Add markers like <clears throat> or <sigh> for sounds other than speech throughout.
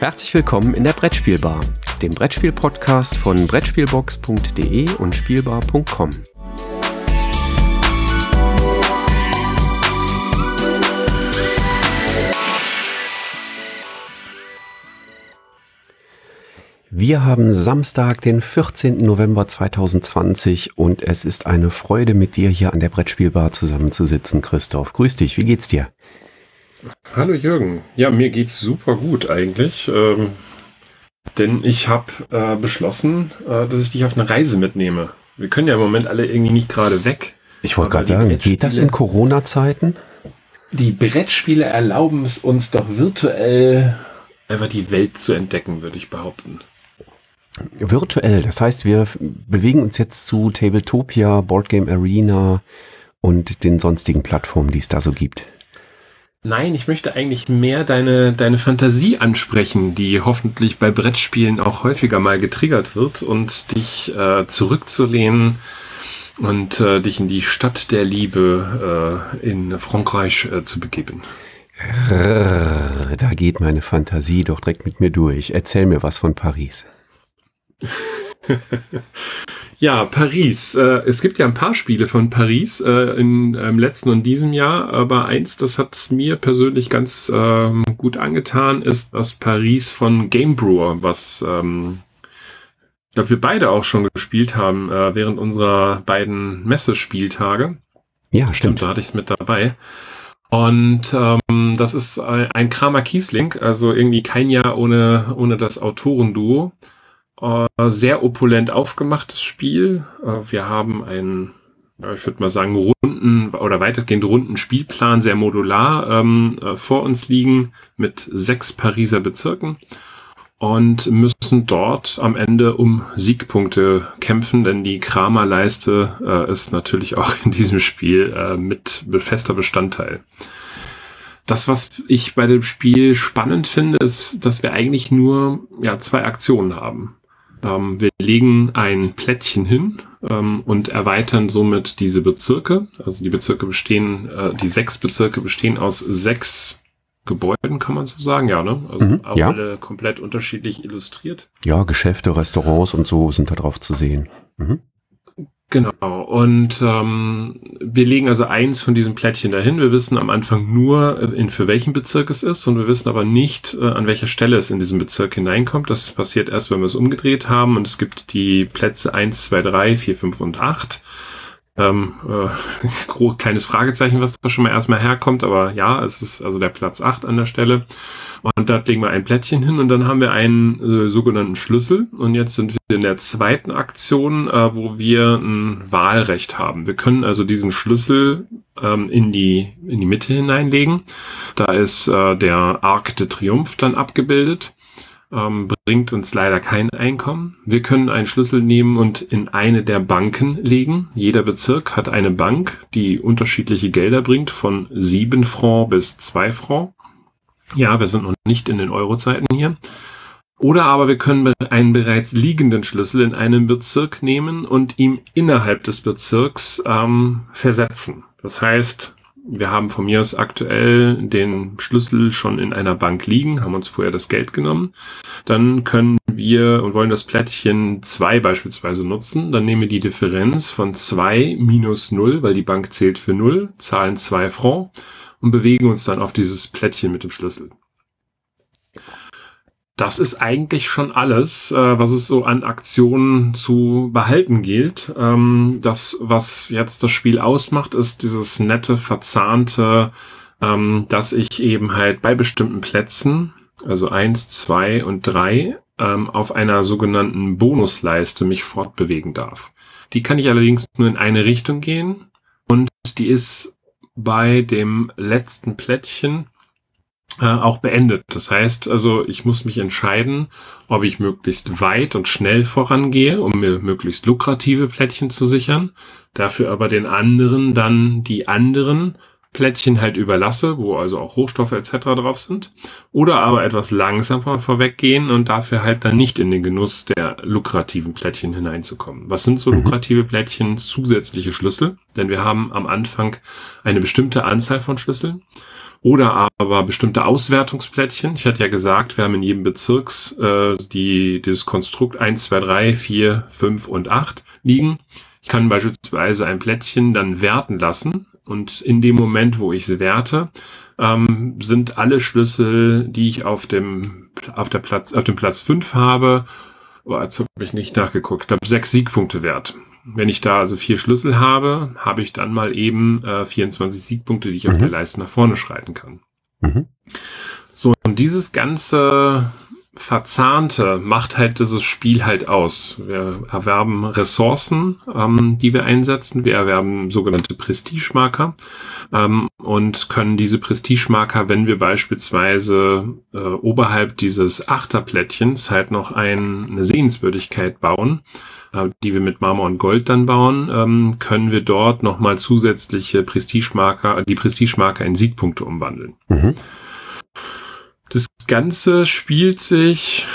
Herzlich willkommen in der Brettspielbar, dem Brettspiel-Podcast von Brettspielbox.de und Spielbar.com. Wir haben Samstag, den 14. November 2020 und es ist eine Freude, mit dir hier an der Brettspielbar zusammenzusitzen, Christoph. Grüß dich, wie geht's dir? Hallo Jürgen. Ja, mir geht's super gut eigentlich. Ähm, denn ich habe äh, beschlossen, äh, dass ich dich auf eine Reise mitnehme. Wir können ja im Moment alle irgendwie nicht gerade weg. Ich wollte gerade sagen, geht das in Corona-Zeiten? Die Brettspiele erlauben es uns doch virtuell einfach die Welt zu entdecken, würde ich behaupten. Virtuell, das heißt, wir bewegen uns jetzt zu Tabletopia, Boardgame Arena und den sonstigen Plattformen, die es da so gibt. Nein, ich möchte eigentlich mehr deine, deine Fantasie ansprechen, die hoffentlich bei Brettspielen auch häufiger mal getriggert wird und dich äh, zurückzulehnen und äh, dich in die Stadt der Liebe äh, in Frankreich äh, zu begeben. Da geht meine Fantasie doch direkt mit mir durch. Erzähl mir was von Paris. <laughs> ja, Paris. Äh, es gibt ja ein paar Spiele von Paris äh, in, im letzten und diesem Jahr, aber eins, das hat mir persönlich ganz ähm, gut angetan, ist das Paris von Game Brewer, was ähm, ich glaube, wir beide auch schon gespielt haben äh, während unserer beiden Messespieltage. Ja, stimmt. Da hatte ich es mit dabei. Und ähm, das ist ein Kramer Kiesling, also irgendwie kein Jahr ohne, ohne das Autorenduo. Äh, sehr opulent aufgemachtes Spiel. Äh, wir haben einen, ich würde mal sagen, runden oder weitestgehend runden Spielplan, sehr modular ähm, äh, vor uns liegen mit sechs Pariser Bezirken und müssen dort am Ende um Siegpunkte kämpfen, denn die Kramerleiste ist natürlich <laughs> auch in diesem Spiel mit fester Bestandteil. Das, was ich bei dem Spiel spannend finde, ist, dass wir eigentlich nur ja, zwei Aktionen haben. Ähm, wir legen ein Plättchen hin ähm, und erweitern somit diese Bezirke. Also die Bezirke bestehen, äh, die sechs Bezirke bestehen aus sechs Gebäuden, kann man so sagen, ja, ne? Also mhm, ja. alle komplett unterschiedlich illustriert. Ja, Geschäfte, Restaurants und so sind da drauf zu sehen. Mhm. Genau. Und ähm, wir legen also eins von diesen Plättchen dahin. Wir wissen am Anfang nur, äh, in für welchen Bezirk es ist, und wir wissen aber nicht, äh, an welcher Stelle es in diesen Bezirk hineinkommt. Das passiert erst, wenn wir es umgedreht haben. Und es gibt die Plätze eins, zwei, drei, vier, fünf und acht. Ähm, äh, <laughs> kleines Fragezeichen, was da schon mal erstmal herkommt, aber ja, es ist also der Platz 8 an der Stelle. Und da legen wir ein Plättchen hin und dann haben wir einen äh, sogenannten Schlüssel. Und jetzt sind wir in der zweiten Aktion, äh, wo wir ein Wahlrecht haben. Wir können also diesen Schlüssel ähm, in, die, in die Mitte hineinlegen. Da ist äh, der Arc de Triomphe dann abgebildet ähm, bringt uns leider kein Einkommen. Wir können einen Schlüssel nehmen und in eine der Banken legen. Jeder Bezirk hat eine Bank, die unterschiedliche Gelder bringt, von sieben Franc bis zwei Franc. Ja, wir sind noch nicht in den Eurozeiten hier. Oder aber wir können einen bereits liegenden Schlüssel in einem Bezirk nehmen und ihm innerhalb des Bezirks ähm, versetzen. Das heißt, wir haben von mir aus aktuell den Schlüssel schon in einer Bank liegen, haben uns vorher das Geld genommen. Dann können wir und wollen das Plättchen 2 beispielsweise nutzen. Dann nehmen wir die Differenz von 2 minus 0, weil die Bank zählt für 0, zahlen 2 Franc und bewegen uns dann auf dieses Plättchen mit dem Schlüssel das ist eigentlich schon alles, äh, was es so an Aktionen zu behalten gilt. Ähm, das, was jetzt das Spiel ausmacht, ist dieses nette, verzahnte, ähm, dass ich eben halt bei bestimmten Plätzen, also eins, zwei und drei, ähm, auf einer sogenannten Bonusleiste mich fortbewegen darf. Die kann ich allerdings nur in eine Richtung gehen und die ist bei dem letzten Plättchen äh, auch beendet. Das heißt also, ich muss mich entscheiden, ob ich möglichst weit und schnell vorangehe, um mir möglichst lukrative Plättchen zu sichern, dafür aber den anderen dann die anderen Plättchen halt überlasse, wo also auch Rohstoffe etc. drauf sind, oder aber etwas langsamer vorweggehen und dafür halt dann nicht in den Genuss der lukrativen Plättchen hineinzukommen. Was sind so mhm. lukrative Plättchen? Zusätzliche Schlüssel, denn wir haben am Anfang eine bestimmte Anzahl von Schlüsseln oder aber bestimmte Auswertungsplättchen. Ich hatte ja gesagt, wir haben in jedem Bezirks äh, die, dieses Konstrukt 1, 2, 3, 4, 5 und 8 liegen. Ich kann beispielsweise ein Plättchen dann werten lassen und in dem Moment, wo ich es werte, ähm, sind alle Schlüssel, die ich auf dem, auf der Platz, auf dem Platz 5 habe, oh, jetzt habe ich nicht nachgeguckt, ich glaube sechs Siegpunkte wert. Wenn ich da also vier Schlüssel habe, habe ich dann mal eben äh, 24 Siegpunkte, die ich mhm. auf der Leiste nach vorne schreiten kann. Mhm. So, und dieses ganze Verzahnte macht halt dieses Spiel halt aus. Wir erwerben Ressourcen, ähm, die wir einsetzen. Wir erwerben sogenannte Prestigemarker ähm, und können diese Prestigemarker, wenn wir beispielsweise äh, oberhalb dieses Achterplättchens halt noch ein, eine Sehenswürdigkeit bauen, äh, die wir mit Marmor und Gold dann bauen, ähm, können wir dort nochmal zusätzliche Prestigemarker, die Prestigemarker in Siegpunkte umwandeln. Mhm. Das Ganze spielt sich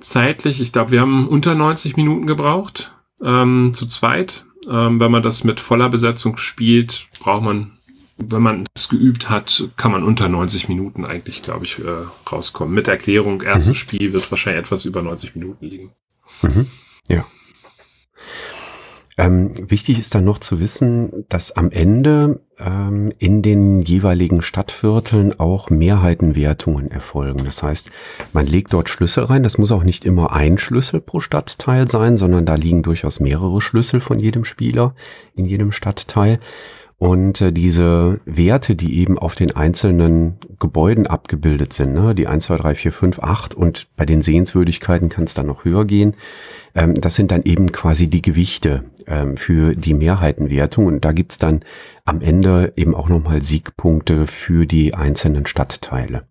zeitlich, ich glaube, wir haben unter 90 Minuten gebraucht, ähm, zu zweit. Ähm, wenn man das mit voller Besetzung spielt, braucht man, wenn man es geübt hat, kann man unter 90 Minuten eigentlich, glaube ich, äh, rauskommen. Mit Erklärung, erstes mhm. Spiel wird wahrscheinlich etwas über 90 Minuten liegen. Mhm. Ja. Ähm, wichtig ist dann noch zu wissen, dass am Ende ähm, in den jeweiligen Stadtvierteln auch Mehrheitenwertungen erfolgen. Das heißt, man legt dort Schlüssel rein. Das muss auch nicht immer ein Schlüssel pro Stadtteil sein, sondern da liegen durchaus mehrere Schlüssel von jedem Spieler in jedem Stadtteil. Und äh, diese Werte, die eben auf den einzelnen Gebäuden abgebildet sind, ne, die 1, 2, 3, 4, 5, 8 und bei den Sehenswürdigkeiten kann es dann noch höher gehen, ähm, das sind dann eben quasi die Gewichte ähm, für die Mehrheitenwertung. Und da gibt's dann am Ende eben auch nochmal Siegpunkte für die einzelnen Stadtteile.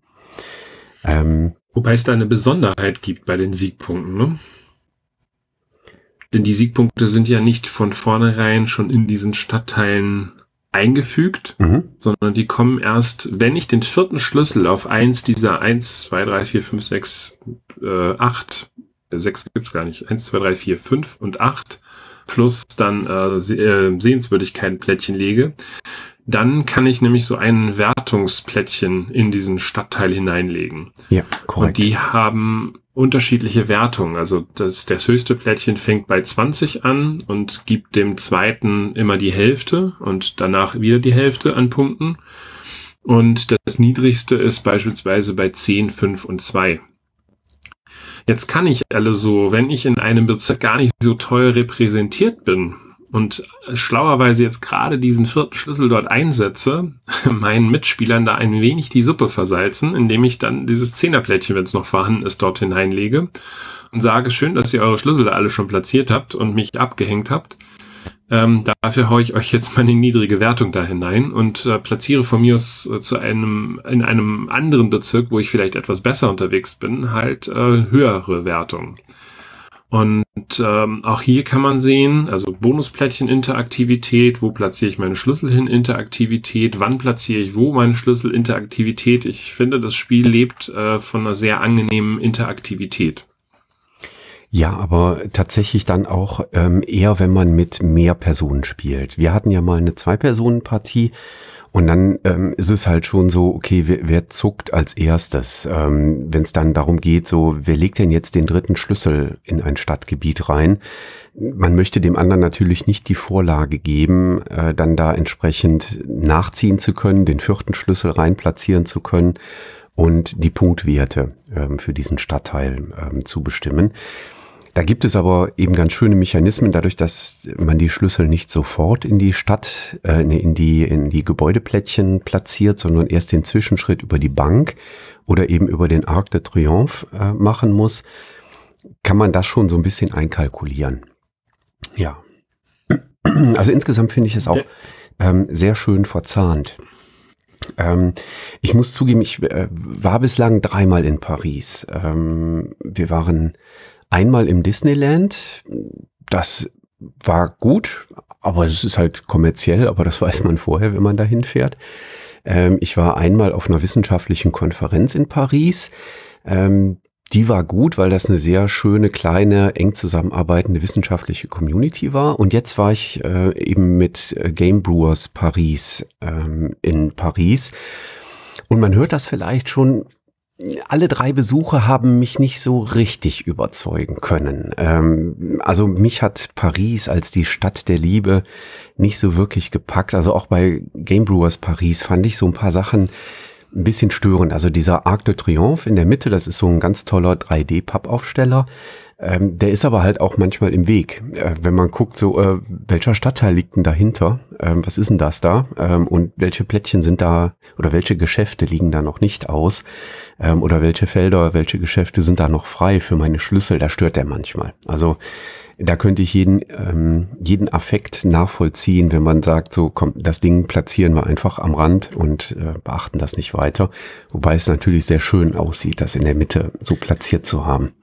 Ähm, Wobei es da eine Besonderheit gibt bei den Siegpunkten, ne? Denn die Siegpunkte sind ja nicht von vornherein schon in diesen Stadtteilen eingefügt, mhm. sondern die kommen erst, wenn ich den vierten Schlüssel auf eins dieser eins, zwei, drei, vier, fünf, sechs, äh, acht, äh, sechs gibt's gar nicht, eins, zwei, drei, vier, fünf und acht plus dann äh, äh Sehenswürdigkeitenplättchen lege, dann kann ich nämlich so ein Wertungsplättchen in diesen Stadtteil hineinlegen. Ja, korrekt. Und die haben unterschiedliche Wertungen. Also das, das höchste Plättchen fängt bei 20 an und gibt dem zweiten immer die Hälfte und danach wieder die Hälfte an Punkten. Und das niedrigste ist beispielsweise bei 10, 5 und 2. Jetzt kann ich also, wenn ich in einem Bezirk gar nicht so toll repräsentiert bin, und schlauerweise jetzt gerade diesen vierten Schlüssel dort einsetze, <laughs> meinen Mitspielern da ein wenig die Suppe versalzen, indem ich dann dieses Zehnerplättchen, wenn es noch vorhanden ist, dort hineinlege und sage, schön, dass ihr eure Schlüssel da alle schon platziert habt und mich abgehängt habt. Ähm, dafür haue ich euch jetzt meine niedrige Wertung da hinein und äh, platziere von mir aus äh, zu einem, in einem anderen Bezirk, wo ich vielleicht etwas besser unterwegs bin, halt äh, höhere Wertungen. Und ähm, auch hier kann man sehen, also Bonusplättchen Interaktivität, wo platziere ich meine Schlüssel hin, Interaktivität, wann platziere ich wo meine Schlüssel, Interaktivität. Ich finde, das Spiel lebt äh, von einer sehr angenehmen Interaktivität. Ja, aber tatsächlich dann auch ähm, eher, wenn man mit mehr Personen spielt. Wir hatten ja mal eine Zwei-Personen-Partie und dann ähm, ist es halt schon so, okay, wer, wer zuckt als erstes, ähm, wenn es dann darum geht, so, wer legt denn jetzt den dritten Schlüssel in ein Stadtgebiet rein? Man möchte dem anderen natürlich nicht die Vorlage geben, äh, dann da entsprechend nachziehen zu können, den vierten Schlüssel rein platzieren zu können und die Punktwerte ähm, für diesen Stadtteil ähm, zu bestimmen. Da gibt es aber eben ganz schöne Mechanismen, dadurch, dass man die Schlüssel nicht sofort in die Stadt, äh, in die, in die Gebäudeplättchen platziert, sondern erst den Zwischenschritt über die Bank oder eben über den Arc de Triomphe äh, machen muss, kann man das schon so ein bisschen einkalkulieren. Ja. <clears throat> Also insgesamt finde ich es auch ähm, sehr schön verzahnt. Ähm, ich muss zugeben, ich äh, war bislang dreimal in Paris. Ähm, wir waren einmal im Disneyland. Das war gut, aber es ist halt kommerziell, aber das weiß man vorher, wenn man da hinfährt. Ähm, ich war einmal auf einer wissenschaftlichen Konferenz in Paris. Ähm, die war gut, weil das eine sehr schöne, kleine, eng zusammenarbeitende wissenschaftliche Community war. Und jetzt war ich äh, eben mit äh, Game Brewers Paris ähm, in Paris. Und man hört das vielleicht schon alle drei Besuche haben mich nicht so richtig überzeugen können. Ähm, also mich hat Paris als die Stadt der Liebe nicht so wirklich gepackt. Also auch bei Game Brewers Paris fand ich so ein paar Sachen ein bisschen störend. Also dieser Arc de Triomphe in der Mitte, das ist so ein ganz toller 3D-Pappaufsteller. Ähm, der ist aber halt auch manchmal im Weg. Äh, wenn man guckt, so, äh, welcher Stadtteil liegt denn dahinter? Ähm, was ist denn das da? Ähm, und welche Plättchen sind da oder welche Geschäfte liegen da noch nicht aus? Ähm, oder welche Felder, welche Geschäfte sind da noch frei für meine Schlüssel? Da stört der manchmal. Also da könnte ich jeden, ähm, jeden Affekt nachvollziehen, wenn man sagt, so komm, das Ding platzieren wir einfach am Rand und äh, beachten das nicht weiter. Wobei es natürlich sehr schön aussieht, das in der Mitte so platziert zu haben.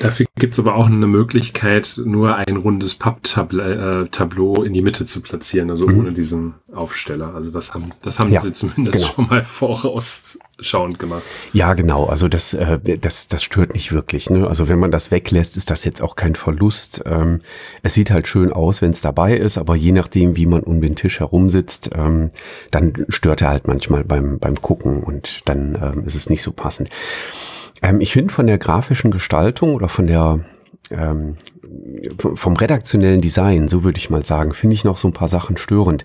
Dafür gibt es aber auch eine Möglichkeit, nur ein rundes Papptableau äh, in die Mitte zu platzieren, also mhm. ohne diesen Aufsteller. Also das haben, das haben ja, sie zumindest genau. schon mal <laughs> vorausschauend gemacht. Ja, genau. Also das, äh, das, das stört nicht wirklich. Ne? Also wenn man das weglässt, ist das jetzt auch kein Verlust. Ähm, es sieht halt schön aus, wenn es dabei ist, aber je nachdem, wie man um den Tisch herumsitzt, ähm, dann stört er halt manchmal beim, beim Gucken und dann ähm, ist es nicht so passend. Ähm, ich finde von der grafischen Gestaltung oder von der ähm, vom redaktionellen Design, so würde ich mal sagen, finde ich noch so ein paar Sachen störend.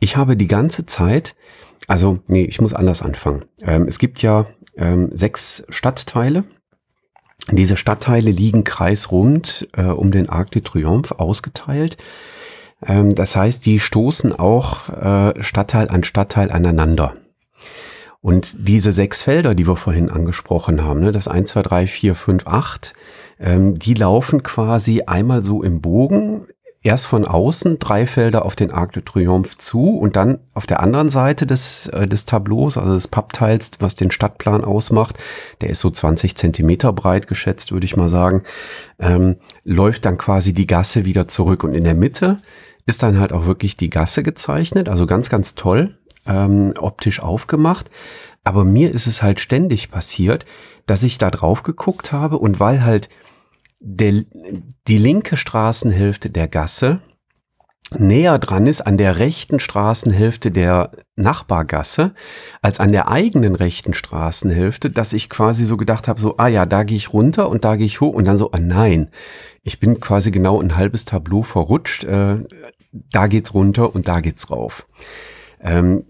Ich habe die ganze Zeit, also nee, ich muss anders anfangen. Ähm, es gibt ja ähm, sechs Stadtteile. Diese Stadtteile liegen kreisrund äh, um den Arc de Triomphe ausgeteilt. Ähm, das heißt, die stoßen auch äh, Stadtteil an Stadtteil aneinander. Und diese sechs Felder, die wir vorhin angesprochen haben, ne, das 1, 2, 3, 4, 5, 8, ähm, die laufen quasi einmal so im Bogen, erst von außen drei Felder auf den Arc de Triomphe zu und dann auf der anderen Seite des, äh, des Tableaus, also des Pappteils, was den Stadtplan ausmacht, der ist so 20 Zentimeter breit geschätzt, würde ich mal sagen, ähm, läuft dann quasi die Gasse wieder zurück. Und in der Mitte ist dann halt auch wirklich die Gasse gezeichnet, also ganz, ganz toll ähm, optisch aufgemacht. Aber mir ist es halt ständig passiert, dass ich da drauf geguckt habe und weil halt der, die linke Straßenhälfte der Gasse näher dran ist an der rechten Straßenhälfte der Nachbargasse als an der eigenen rechten Straßenhälfte, dass ich quasi so gedacht habe, so, ah ja, da gehe ich runter und da gehe ich hoch und dann so, ah nein, ich bin quasi genau ein halbes Tableau verrutscht, äh, da geht's runter und da geht's rauf. Ähm,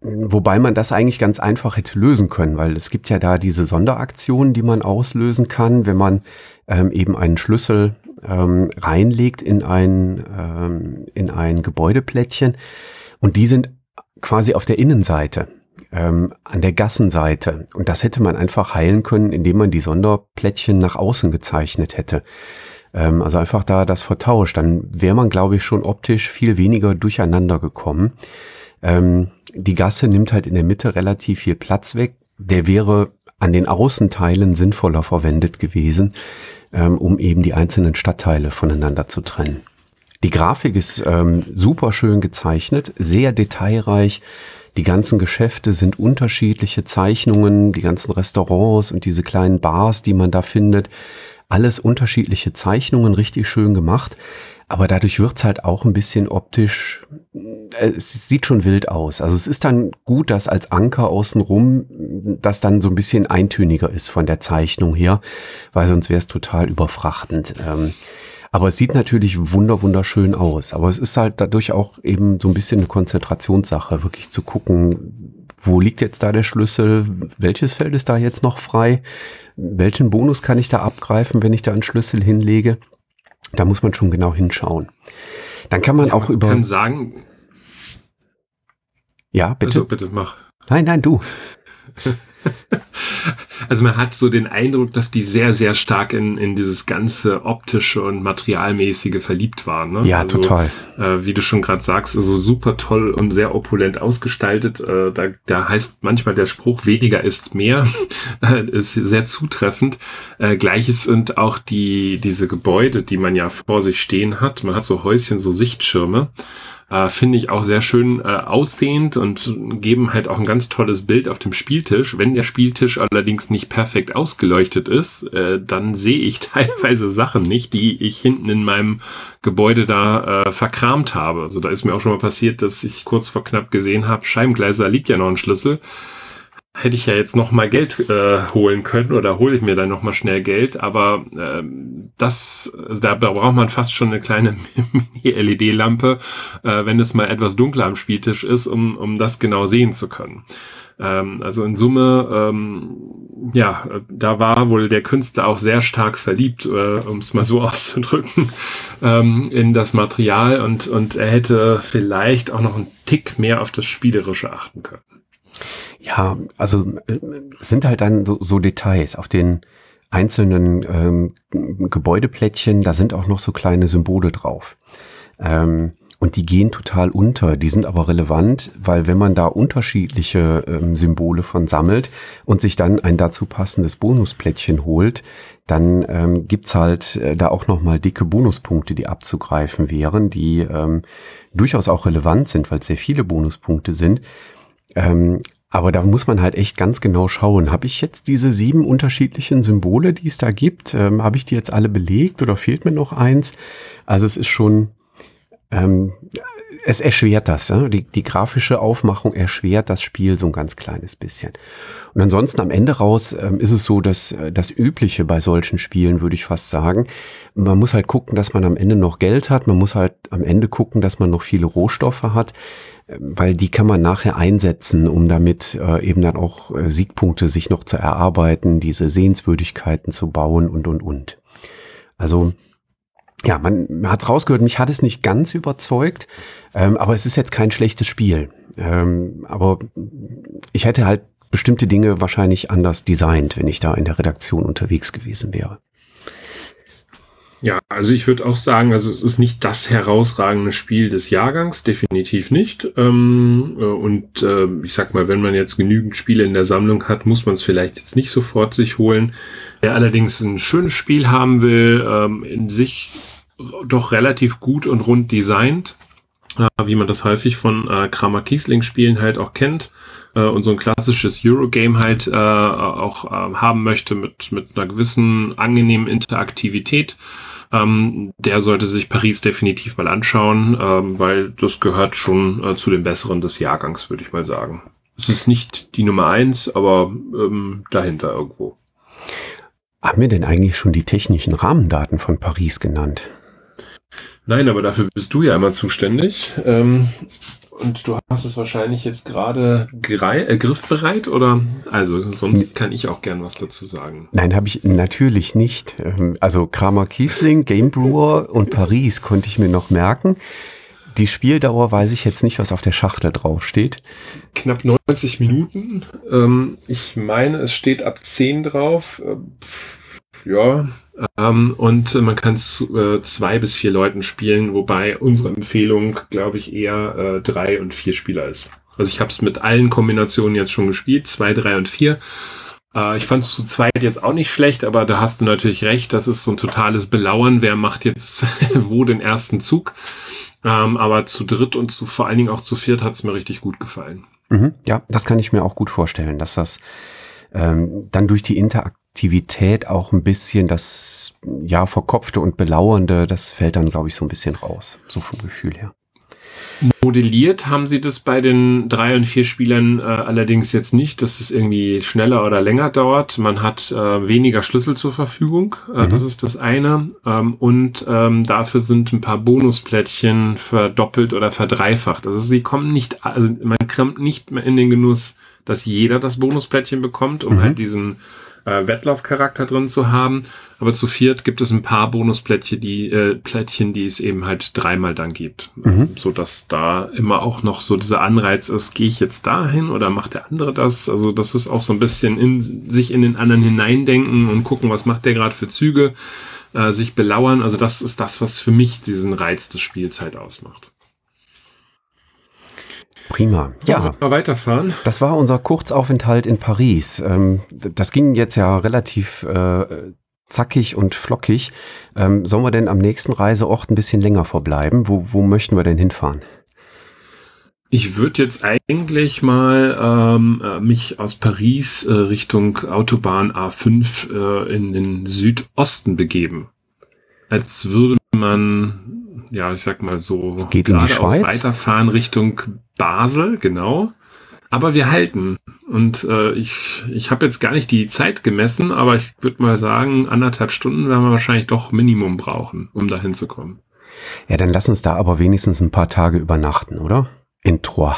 Wobei man das eigentlich ganz einfach hätte lösen können, weil es gibt ja da diese Sonderaktionen, die man auslösen kann, wenn man ähm, eben einen Schlüssel ähm, reinlegt in ein, ähm, in ein Gebäudeplättchen. Und die sind quasi auf der Innenseite, ähm, an der Gassenseite. Und das hätte man einfach heilen können, indem man die Sonderplättchen nach außen gezeichnet hätte. Ähm, also einfach da das vertauscht. Dann wäre man, glaube ich, schon optisch viel weniger durcheinander gekommen. Ähm, die Gasse nimmt halt in der Mitte relativ viel Platz weg. Der wäre an den Außenteilen sinnvoller verwendet gewesen, ähm, um eben die einzelnen Stadtteile voneinander zu trennen. Die Grafik ist ähm, super schön gezeichnet, sehr detailreich. Die ganzen Geschäfte sind unterschiedliche Zeichnungen, die ganzen Restaurants und diese kleinen Bars, die man da findet. Alles unterschiedliche Zeichnungen, richtig schön gemacht. Aber dadurch wird's halt auch ein bisschen optisch, es sieht schon wild aus. Also es ist dann gut, dass als Anker außenrum das dann so ein bisschen eintöniger ist von der Zeichnung her, weil sonst wäre es total überfrachtend. Ähm, aber es sieht natürlich wunder wunderschön aus. Aber es ist halt dadurch auch eben so ein bisschen eine Konzentrationssache, wirklich zu gucken, wo liegt jetzt da der Schlüssel, welches Feld ist da jetzt noch frei, welchen Bonus kann ich da abgreifen, wenn ich da einen Schlüssel hinlege. Da muss man schon genau hinschauen. Dann kann man ja, auch über. kann sagen. Ja, bitte. Also bitte mach. Nein, nein, du. <laughs> Also man hat so den Eindruck, dass die sehr, sehr stark in, in dieses ganze optische und materialmäßige verliebt waren. Ne? Ja, also, total. Äh, wie du schon gerade sagst, also super toll und sehr opulent ausgestaltet. Äh, da, da heißt manchmal der Spruch, weniger ist mehr. <laughs> ist sehr zutreffend. Äh, Gleiches sind auch die, diese Gebäude, die man ja vor sich stehen hat. Man hat so Häuschen, so Sichtschirme. Äh, Finde ich auch sehr schön äh, aussehend und geben halt auch ein ganz tolles Bild auf dem Spieltisch. Wenn der Spieltisch allerdings nicht perfekt ausgeleuchtet ist, äh, dann sehe ich <laughs> teilweise Sachen nicht, die ich hinten in meinem Gebäude da äh, verkramt habe. Also da ist mir auch schon mal passiert, dass ich kurz vor knapp gesehen habe, Scheibengleiser liegt ja noch ein Schlüssel hätte ich ja jetzt noch mal Geld äh, holen können oder hole ich mir dann noch mal schnell Geld, aber äh, das, also da, braucht man fast schon eine kleine <laughs> LED-Lampe, äh, wenn es mal etwas dunkler am Spieltisch ist, um, um das genau sehen zu können. Ähm, also in Summe, ähm, ja, da war wohl der Künstler auch sehr stark verliebt, äh, um es mal so <laughs> auszudrücken, ähm, in das Material und, und er hätte vielleicht auch noch einen Tick mehr auf das Spielerische achten können. Ja, also äh, sind halt dann so, so Details auf den einzelnen ähm, Gebäudeplättchen, da sind auch noch so kleine Symbole drauf. Ähm, und die gehen total unter, die sind aber relevant, weil wenn man da unterschiedliche ähm, Symbole von sammelt und sich dann ein dazu passendes Bonusplättchen holt, dann ähm, gibt's halt äh, da auch nochmal dicke Bonuspunkte, die abzugreifen wären, die ähm, durchaus auch relevant sind, weil es sehr viele Bonuspunkte sind. Ähm, aber da muss man halt echt ganz genau schauen. Habe ich jetzt diese sieben unterschiedlichen Symbole, die es da gibt? Ähm, Habe ich die jetzt alle belegt oder fehlt mir noch eins? Also es ist schon, ähm, es erschwert das. Ja? Die, die grafische Aufmachung erschwert das Spiel so ein ganz kleines bisschen. Und ansonsten am Ende raus ähm, ist es so, dass äh, das Übliche bei solchen Spielen, würde ich fast sagen, man muss halt gucken, dass man am Ende noch Geld hat. Man muss halt am Ende gucken, dass man noch viele Rohstoffe hat weil die kann man nachher einsetzen, um damit äh, eben dann auch äh, Siegpunkte sich noch zu erarbeiten, diese Sehenswürdigkeiten zu bauen und, und, und. Also ja, man, man hat es rausgehört, mich hat es nicht ganz überzeugt, ähm, aber es ist jetzt kein schlechtes Spiel. Ähm, aber ich hätte halt bestimmte Dinge wahrscheinlich anders designt, wenn ich da in der Redaktion unterwegs gewesen wäre. Ja, also ich würde auch sagen, also es ist nicht das herausragende Spiel des Jahrgangs, definitiv nicht. Ähm, äh, und äh, ich sag mal, wenn man jetzt genügend Spiele in der Sammlung hat, muss man es vielleicht jetzt nicht sofort sich holen. Wer allerdings ein schönes Spiel haben will, ähm, in sich doch relativ gut und rund designt, äh, wie man das häufig von äh, Kramer Kiesling Spielen halt auch kennt äh, und so ein klassisches Eurogame halt äh, auch haben möchte mit, mit einer gewissen angenehmen Interaktivität, ähm, der sollte sich Paris definitiv mal anschauen, ähm, weil das gehört schon äh, zu den besseren des Jahrgangs, würde ich mal sagen. Es ist nicht die Nummer eins, aber ähm, dahinter irgendwo. Haben wir denn eigentlich schon die technischen Rahmendaten von Paris genannt? Nein, aber dafür bist du ja immer zuständig. Ähm, und du hast es wahrscheinlich jetzt gerade äh, griffbereit oder? Also sonst kann ich auch gern was dazu sagen. Nein, habe ich natürlich nicht. Ähm, also Kramer Kiesling, Game Brewer und Paris konnte ich mir noch merken. Die Spieldauer weiß ich jetzt nicht, was auf der Schachtel draufsteht. Knapp 90 Minuten. Ähm, ich meine, es steht ab 10 drauf. Äh, ja, ähm, und man kann zu äh, zwei bis vier Leuten spielen, wobei unsere Empfehlung, glaube ich, eher äh, drei und vier Spieler ist. Also ich habe es mit allen Kombinationen jetzt schon gespielt, zwei, drei und vier. Äh, ich fand es zu zweit jetzt auch nicht schlecht, aber da hast du natürlich recht, das ist so ein totales Belauern, wer macht jetzt <laughs> wo den ersten Zug. Ähm, aber zu dritt und zu vor allen Dingen auch zu viert hat es mir richtig gut gefallen. Mhm, ja, das kann ich mir auch gut vorstellen, dass das ähm, dann durch die Interaktion Aktivität auch ein bisschen das, ja, verkopfte und belauernde, das fällt dann, glaube ich, so ein bisschen raus, so vom Gefühl her. Modelliert haben sie das bei den drei und vier Spielern äh, allerdings jetzt nicht, dass es irgendwie schneller oder länger dauert. Man hat äh, weniger Schlüssel zur Verfügung, äh, mhm. das ist das eine. Ähm, und ähm, dafür sind ein paar Bonusplättchen verdoppelt oder verdreifacht. Also sie kommen nicht, also man kommt nicht mehr in den Genuss, dass jeder das Bonusplättchen bekommt, um mhm. halt diesen äh, Wettlaufcharakter drin zu haben. Aber zu viert gibt es ein paar Bonusplättchen, die äh, Plättchen, die es eben halt dreimal dann gibt, mhm. so dass da immer auch noch so dieser Anreiz ist: Gehe ich jetzt dahin oder macht der andere das? Also das ist auch so ein bisschen in sich in den anderen hineindenken und gucken, was macht der gerade für Züge, äh, sich belauern. Also das ist das, was für mich diesen Reiz des Spiels halt ausmacht. Prima. Ja. Mal weiterfahren. Das war unser Kurzaufenthalt in Paris. Ähm, das ging jetzt ja relativ äh, zackig und flockig. Ähm, sollen wir denn am nächsten Reiseort ein bisschen länger verbleiben? Wo, wo möchten wir denn hinfahren? Ich würde jetzt eigentlich mal ähm, äh, mich aus Paris äh, Richtung Autobahn A5 äh, in den Südosten begeben. Als würde man ja, ich sag mal so, es geht in die Schweiz. weiterfahren Richtung Basel, genau. Aber wir halten. Und äh, ich, ich habe jetzt gar nicht die Zeit gemessen, aber ich würde mal sagen, anderthalb Stunden werden wir wahrscheinlich doch Minimum brauchen, um da hinzukommen. Ja, dann lass uns da aber wenigstens ein paar Tage übernachten, oder? In Troyes.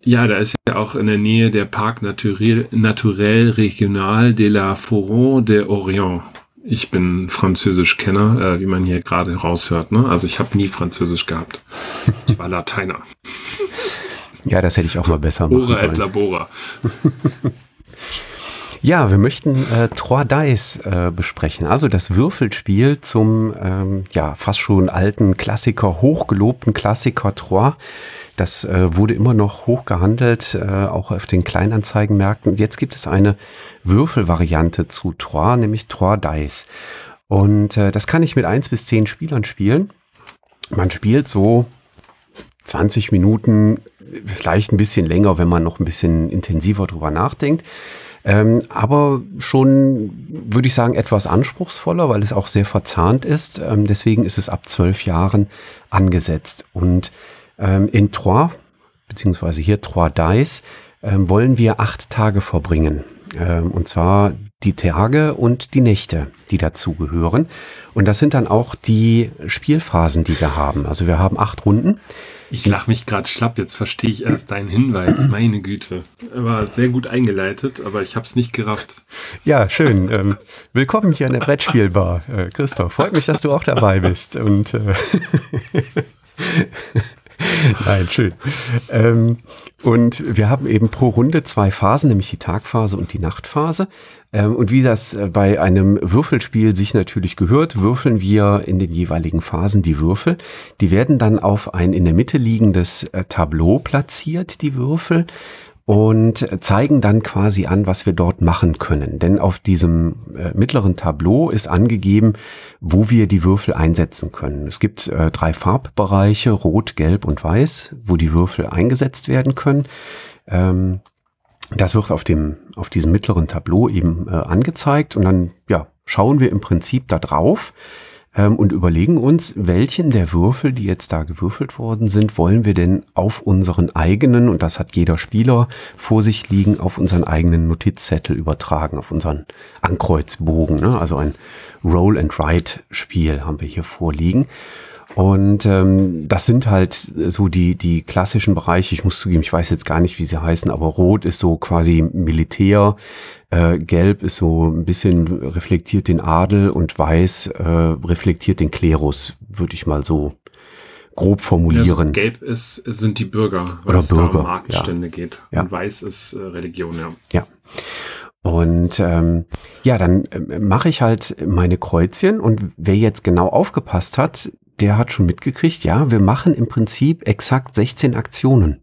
Ja, da ist ja auch in der Nähe der Parc Naturel, Naturel Regional de la Foron de Orient. Ich bin Französischkenner, äh, wie man hier gerade raushört. Ne? Also ich habe nie Französisch gehabt. Ich war Lateiner. <laughs> ja, das hätte ich auch mal besser machen Ora sollen. et labora. <laughs> Ja, wir möchten äh, Trois Dice äh, besprechen. Also das Würfelspiel zum ähm, ja fast schon alten Klassiker, hochgelobten Klassiker Trois. Das äh, wurde immer noch hoch gehandelt, äh, auch auf den Kleinanzeigenmärkten. Und jetzt gibt es eine Würfelvariante zu Trois, nämlich Trois Dice. Und äh, das kann ich mit eins bis zehn Spielern spielen. Man spielt so 20 Minuten, vielleicht ein bisschen länger, wenn man noch ein bisschen intensiver drüber nachdenkt. Ähm, aber schon, würde ich sagen, etwas anspruchsvoller, weil es auch sehr verzahnt ist. Ähm, deswegen ist es ab zwölf Jahren angesetzt. Und ähm, in Troyes, beziehungsweise hier Troyes Dice, ähm, wollen wir acht Tage verbringen. Ähm, und zwar die Tage und die Nächte, die dazugehören. Und das sind dann auch die Spielphasen, die wir haben. Also wir haben acht Runden. Ich lache mich gerade schlapp, jetzt verstehe ich erst deinen Hinweis. <clears throat> Meine Güte. War sehr gut eingeleitet, aber ich habe es nicht gerafft. Ja, schön. Ähm, willkommen hier an der Brettspielbar. Äh, Christoph, freut mich, dass du auch dabei bist. Und äh, <laughs> Nein, schön. Ähm, und wir haben eben pro Runde zwei Phasen, nämlich die Tagphase und die Nachtphase. Ähm, und wie das äh, bei einem Würfelspiel sich natürlich gehört, würfeln wir in den jeweiligen Phasen die Würfel. Die werden dann auf ein in der Mitte liegendes äh, Tableau platziert, die Würfel und zeigen dann quasi an, was wir dort machen können. Denn auf diesem äh, mittleren Tableau ist angegeben, wo wir die Würfel einsetzen können. Es gibt äh, drei Farbbereiche, Rot, Gelb und Weiß, wo die Würfel eingesetzt werden können. Ähm, das wird auf dem, auf diesem mittleren Tableau eben äh, angezeigt und dann, ja, schauen wir im Prinzip da drauf ähm, und überlegen uns, welchen der Würfel, die jetzt da gewürfelt worden sind, wollen wir denn auf unseren eigenen, und das hat jeder Spieler vor sich liegen, auf unseren eigenen Notizzettel übertragen, auf unseren Ankreuzbogen. Ne? Also ein Roll-and-Write-Spiel haben wir hier vorliegen. Und ähm, das sind halt so die, die klassischen Bereiche. Ich muss zugeben, ich weiß jetzt gar nicht, wie sie heißen, aber Rot ist so quasi Militär, äh, Gelb ist so ein bisschen reflektiert den Adel und Weiß äh, reflektiert den Klerus, würde ich mal so grob formulieren. Ja, gelb ist, sind die Bürger, weil Oder es Bürger, da um Marktstände ja. geht. Ja. Und Weiß ist äh, Religion, ja. Ja. Und ähm, ja, dann äh, mache ich halt meine Kreuzchen und wer jetzt genau aufgepasst hat, der hat schon mitgekriegt, ja, wir machen im Prinzip exakt 16 Aktionen.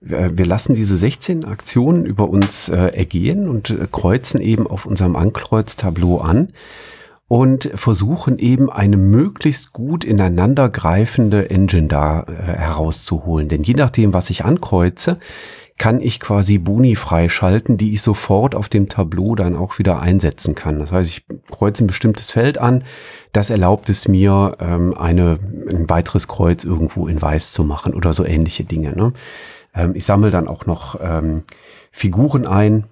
Wir lassen diese 16 Aktionen über uns äh, ergehen und äh, kreuzen eben auf unserem Ankreuztableau an und versuchen eben eine möglichst gut ineinandergreifende Engine da äh, herauszuholen. Denn je nachdem, was ich ankreuze, kann ich quasi Boni freischalten, die ich sofort auf dem Tableau dann auch wieder einsetzen kann. Das heißt, ich kreuze ein bestimmtes Feld an, das erlaubt es mir, ähm, eine, ein weiteres Kreuz irgendwo in weiß zu machen oder so ähnliche Dinge. Ne? Ähm, ich sammle dann auch noch ähm, Figuren ein,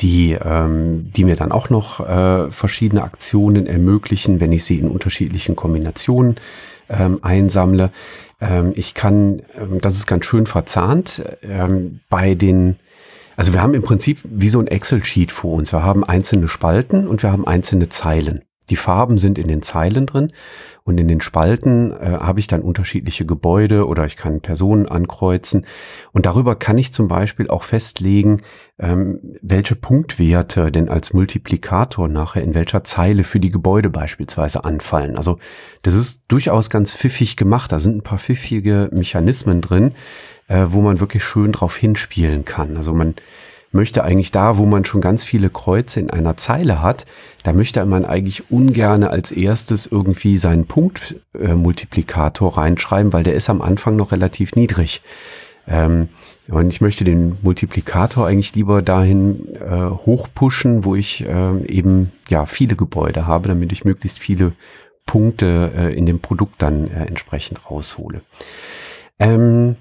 die, ähm, die mir dann auch noch äh, verschiedene Aktionen ermöglichen, wenn ich sie in unterschiedlichen Kombinationen ähm, einsammle. Ähm, ich kann, ähm, das ist ganz schön verzahnt, ähm, bei den Also wir haben im Prinzip wie so ein Excel-Sheet vor uns. Wir haben einzelne Spalten und wir haben einzelne Zeilen. Die Farben sind in den Zeilen drin und in den Spalten äh, habe ich dann unterschiedliche Gebäude oder ich kann Personen ankreuzen. Und darüber kann ich zum Beispiel auch festlegen, ähm, welche Punktwerte denn als Multiplikator nachher in welcher Zeile für die Gebäude beispielsweise anfallen. Also das ist durchaus ganz pfiffig gemacht. Da sind ein paar pfiffige Mechanismen drin, äh, wo man wirklich schön drauf hinspielen kann. Also man möchte eigentlich da, wo man schon ganz viele Kreuze in einer Zeile hat, da möchte man eigentlich ungerne als erstes irgendwie seinen Punktmultiplikator reinschreiben, weil der ist am Anfang noch relativ niedrig. Ähm, und ich möchte den Multiplikator eigentlich lieber dahin äh, hochpushen, wo ich äh, eben ja viele Gebäude habe, damit ich möglichst viele Punkte äh, in dem Produkt dann äh, entsprechend raushole. Ähm,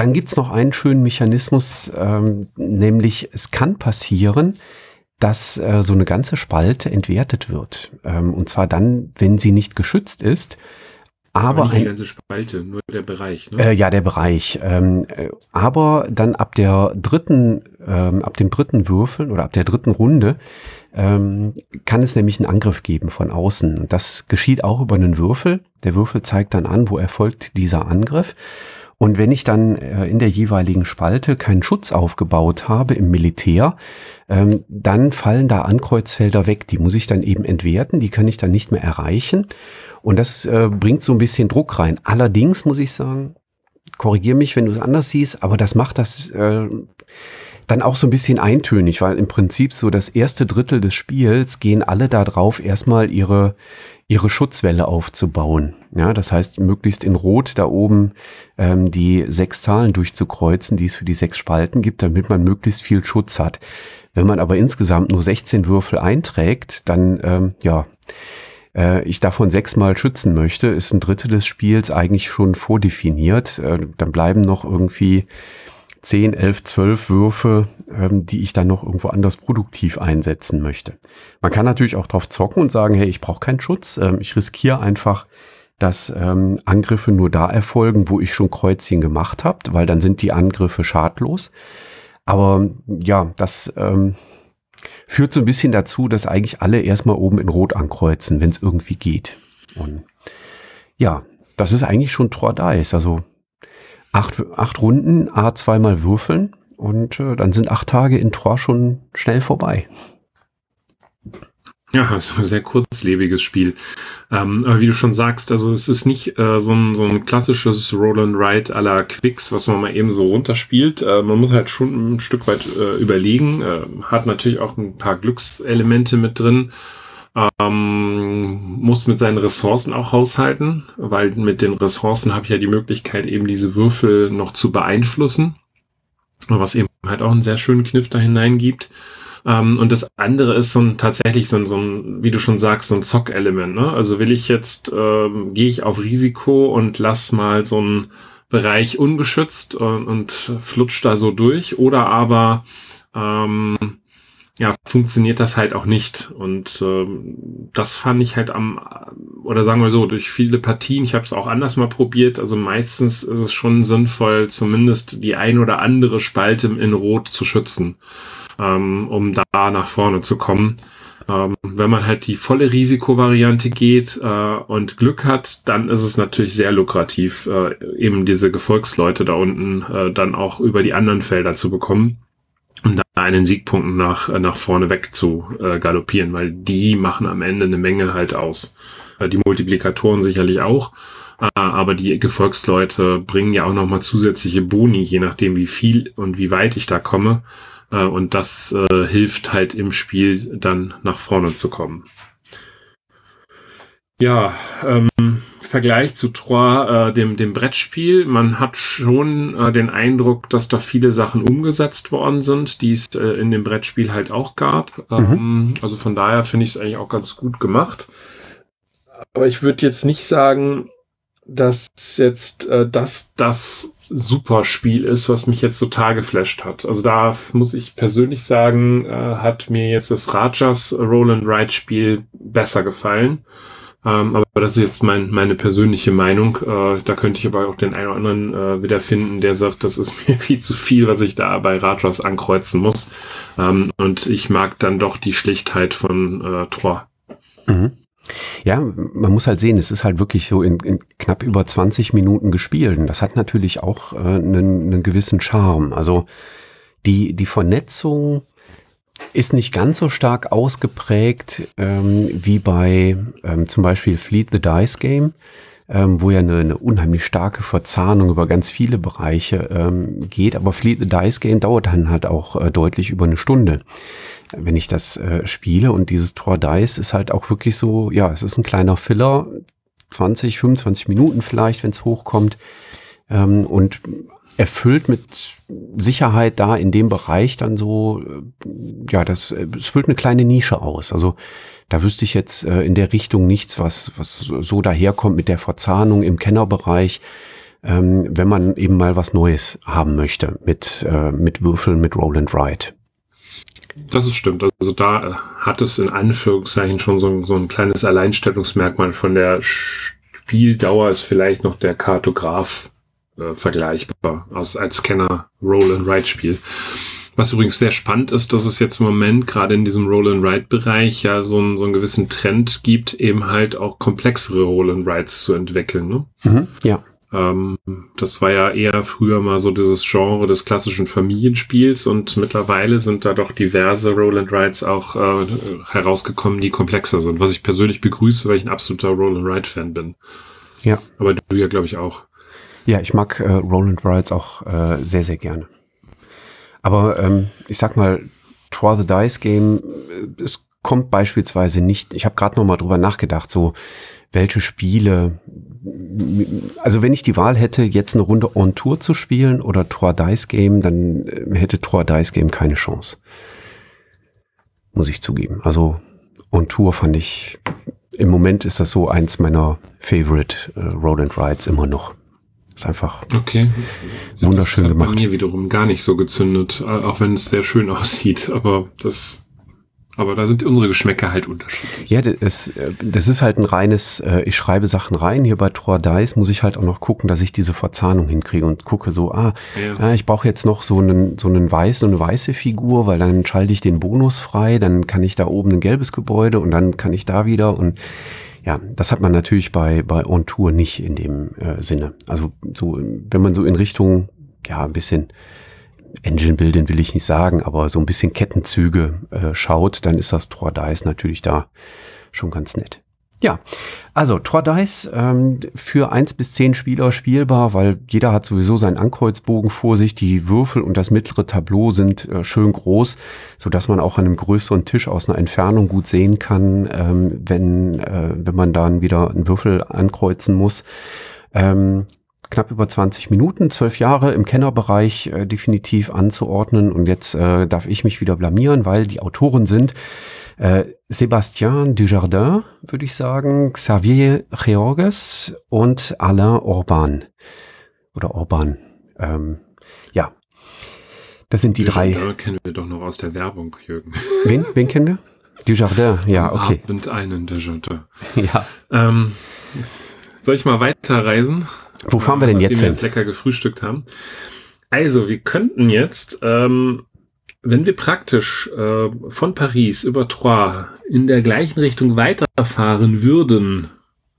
dann gibt's noch einen schönen Mechanismus, ähm, nämlich es kann passieren, dass äh, so eine ganze Spalte entwertet wird. Ähm, und zwar dann, wenn sie nicht geschützt ist. Aber, aber nicht die ganze Spalte, nur der Bereich. Ne? Äh, ja, der Bereich. Ähm, äh, aber dann ab der dritten, ähm, ab dem dritten Würfeln oder ab der dritten Runde ähm, kann es nämlich einen Angriff geben von außen. Und das geschieht auch über einen Würfel. Der Würfel zeigt dann an, wo erfolgt dieser Angriff. Und wenn ich dann äh, in der jeweiligen Spalte keinen Schutz aufgebaut habe im Militär, ähm, dann fallen da Ankreuzfelder weg. Die muss ich dann eben entwerten, die kann ich dann nicht mehr erreichen. Und das äh, bringt so ein bisschen Druck rein. Allerdings muss ich sagen, korrigier mich, wenn du es anders siehst, aber das macht das äh, dann auch so ein bisschen eintönig, weil im Prinzip so das erste Drittel des Spiels gehen alle da drauf, erstmal ihre, ihre Schutzwelle aufzubauen. Ja, das heißt, möglichst in Rot da oben ähm, die sechs Zahlen durchzukreuzen, die es für die sechs Spalten gibt, damit man möglichst viel Schutz hat. Wenn man aber insgesamt nur 16 Würfel einträgt, dann ähm, ja, äh, ich davon sechsmal schützen möchte, ist ein Drittel des Spiels eigentlich schon vordefiniert. Äh, dann bleiben noch irgendwie 10, 11, 12 Würfe, ähm, die ich dann noch irgendwo anders produktiv einsetzen möchte. Man kann natürlich auch drauf zocken und sagen, hey, ich brauche keinen Schutz, ähm, ich riskiere einfach, dass ähm, Angriffe nur da erfolgen, wo ich schon Kreuzchen gemacht habe, weil dann sind die Angriffe schadlos. Aber ja, das ähm, führt so ein bisschen dazu, dass eigentlich alle erstmal oben in Rot ankreuzen, wenn es irgendwie geht. Und ja, das ist eigentlich schon Tor Dice. Also acht, acht Runden, A zweimal würfeln und äh, dann sind acht Tage in Tor schon schnell vorbei. Ja, ist ein sehr kurzlebiges Spiel. Ähm, aber wie du schon sagst, also es ist nicht äh, so, ein, so ein klassisches Roll and Ride à la Quicks, was man mal eben so runterspielt. Äh, man muss halt schon ein Stück weit äh, überlegen. Äh, hat natürlich auch ein paar Glückselemente mit drin. Ähm, muss mit seinen Ressourcen auch haushalten, weil mit den Ressourcen habe ich ja die Möglichkeit, eben diese Würfel noch zu beeinflussen. Was eben halt auch einen sehr schönen Kniff da hineingibt. Ähm, und das andere ist so ein tatsächlich so ein, so ein, wie du schon sagst, so ein Zock-Element. Ne? Also will ich jetzt, ähm, gehe ich auf Risiko und lass mal so einen Bereich ungeschützt und, und flutsch da so durch, oder aber ähm, ja, funktioniert das halt auch nicht. Und ähm, das fand ich halt am, oder sagen wir so, durch viele Partien, ich habe es auch anders mal probiert, also meistens ist es schon sinnvoll, zumindest die ein oder andere Spalte in Rot zu schützen, ähm, um da nach vorne zu kommen. Ähm, wenn man halt die volle Risikovariante geht äh, und Glück hat, dann ist es natürlich sehr lukrativ, äh, eben diese Gefolgsleute da unten äh, dann auch über die anderen Felder zu bekommen um da einen Siegpunkt nach, nach vorne weg zu äh, galoppieren, weil die machen am Ende eine Menge halt aus. Äh, die Multiplikatoren sicherlich auch, äh, aber die Gefolgsleute bringen ja auch nochmal zusätzliche Boni, je nachdem wie viel und wie weit ich da komme. Äh, und das äh, hilft halt im Spiel dann nach vorne zu kommen. Ja, ähm, Vergleich zu Trois, äh, dem, dem Brettspiel, man hat schon äh, den Eindruck, dass da viele Sachen umgesetzt worden sind, die es äh, in dem Brettspiel halt auch gab. Mhm. Ähm, also von daher finde ich es eigentlich auch ganz gut gemacht. Aber ich würde jetzt nicht sagen, dass jetzt äh, das das Superspiel ist, was mich jetzt total geflasht hat. Also da muss ich persönlich sagen, äh, hat mir jetzt das Rajas Roll and Ride Spiel besser gefallen Ähm, aber das ist jetzt mein, meine persönliche Meinung. Äh, da könnte ich aber auch den einen oder anderen äh, wiederfinden, der sagt, das ist <laughs> mir viel zu viel, was ich da bei Rathaus ankreuzen muss. Ähm, und ich mag dann doch die Schlichtheit von äh, Trois. Mhm. Ja, man muss halt sehen, es ist halt wirklich so in, in knapp über 20 Minuten gespielt. Und das hat natürlich auch äh, einen, einen gewissen Charme. Also die, die Vernetzung ist nicht ganz so stark ausgeprägt ähm, wie bei ähm, zum Beispiel Fleet the Dice Game, ähm, wo ja eine, eine unheimlich starke Verzahnung über ganz viele Bereiche ähm, geht. Aber Fleet the Dice Game dauert dann halt auch äh, deutlich über eine Stunde, wenn ich das äh, spiele. Und dieses Tor Dice ist halt auch wirklich so, ja, es ist ein kleiner Filler, 20, 25 Minuten vielleicht, wenn es hochkommt. Ähm, und erfüllt mit Sicherheit da in dem Bereich dann so, äh, ja, das, äh, es füllt eine kleine Nische aus. Also da wüsste ich jetzt äh, in der Richtung nichts, was, was so daherkommt mit der Verzahnung im Kennerbereich, ähm, wenn man eben mal was Neues haben möchte mit, äh, mit Würfeln, mit Roll and Ride. Das ist stimmt. Also da hat es in Anführungszeichen schon so ein, so ein kleines Alleinstellungsmerkmal von der Spieldauer ist vielleicht noch der Kartograf äh, vergleichbar aus, als Kenner Roll-and-Ride-Spiel. Was übrigens sehr spannend ist, dass es jetzt im Moment gerade in diesem Roll-and-Ride-Bereich ja so, ein, so einen gewissen Trend gibt, eben halt auch komplexere Roll-and-Rides zu entwickeln. Ne? Mhm, ja. Ähm, das war ja eher früher mal so dieses Genre des klassischen Familienspiels und mittlerweile sind da doch diverse Roll-and-Rides auch äh, herausgekommen, die komplexer sind, was ich persönlich begrüße, weil ich ein absoluter Roll-and-Ride-Fan bin. Ja. Aber du ja, glaube ich, auch. Ja, ich mag äh, Roland Rides auch äh, sehr, sehr gerne. Aber ähm, ich sag mal, Try the Dice Game, äh, es kommt beispielsweise nicht, ich habe gerade noch mal drüber nachgedacht, so welche Spiele, also wenn ich die Wahl hätte, jetzt eine Runde On Tour zu spielen oder Trois Dice Game, dann äh, hätte Trois Dice Game keine Chance. Muss ich zugeben. Also On Tour fand ich, im Moment ist das so eins meiner Favorite äh, Road and Rides immer noch. Ist einfach okay. wunderschön das hat gemacht. Bei mir wiederum gar nicht so gezündet, auch wenn es sehr schön <laughs> aussieht. Aber das, aber da sind unsere Geschmäcker halt unterschiedlich. Ja, das, das ist halt ein reines, äh, ich schreibe Sachen rein. Hier bei Trois Dice muss ich halt auch noch gucken, dass ich diese Verzahnung hinkriege und gucke so, ah, ja. ich brauche jetzt noch so einen, so einen weißen, eine weiße Figur, weil dann schalte ich den Bonus frei, dann kann ich da oben ein gelbes Gebäude und dann kann ich da wieder und ja, das hat man natürlich bei, bei On Tour nicht in dem äh, Sinne. Also so, wenn man so in Richtung, ja, ein bisschen Engine Building will ich nicht sagen, aber so ein bisschen Kettenzüge äh, schaut, dann ist das Trois Dice natürlich da schon ganz nett. Ja, also Trois Dice ähm, für eins bis zehn Spieler spielbar, weil jeder hat sowieso seinen Ankreuzbogen vor sich. Die Würfel und das mittlere Tableau sind äh, schön groß, so dass man auch an einem größeren Tisch aus einer Entfernung gut sehen kann, ähm, wenn, äh, wenn man dann wieder einen Würfel ankreuzen muss. Ähm, knapp über 20 Minuten, zwölf Jahre im Kennerbereich äh, definitiv anzuordnen. Und jetzt äh, darf ich mich wieder blamieren, weil die Autoren sind äh, Sébastien Dujardin, würde ich sagen, Xavier Georges und Alain Orban. Oder Orban. Ähm, ja. Das sind die Dujardin drei. kennen wir doch noch aus der Werbung, Jürgen. <laughs> Wen, wen kennen wir? Dujardin, ja, okay. Abend einen Dujardin. <laughs> Ja. Ähm, soll ich mal weiterreisen? Wo fahren wir denn jetzt wir hin? jetzt lecker gefrühstückt haben. Also, wir könnten jetzt ähm, wenn wir praktisch äh, von Paris über Troyes in der gleichen Richtung weiterfahren würden,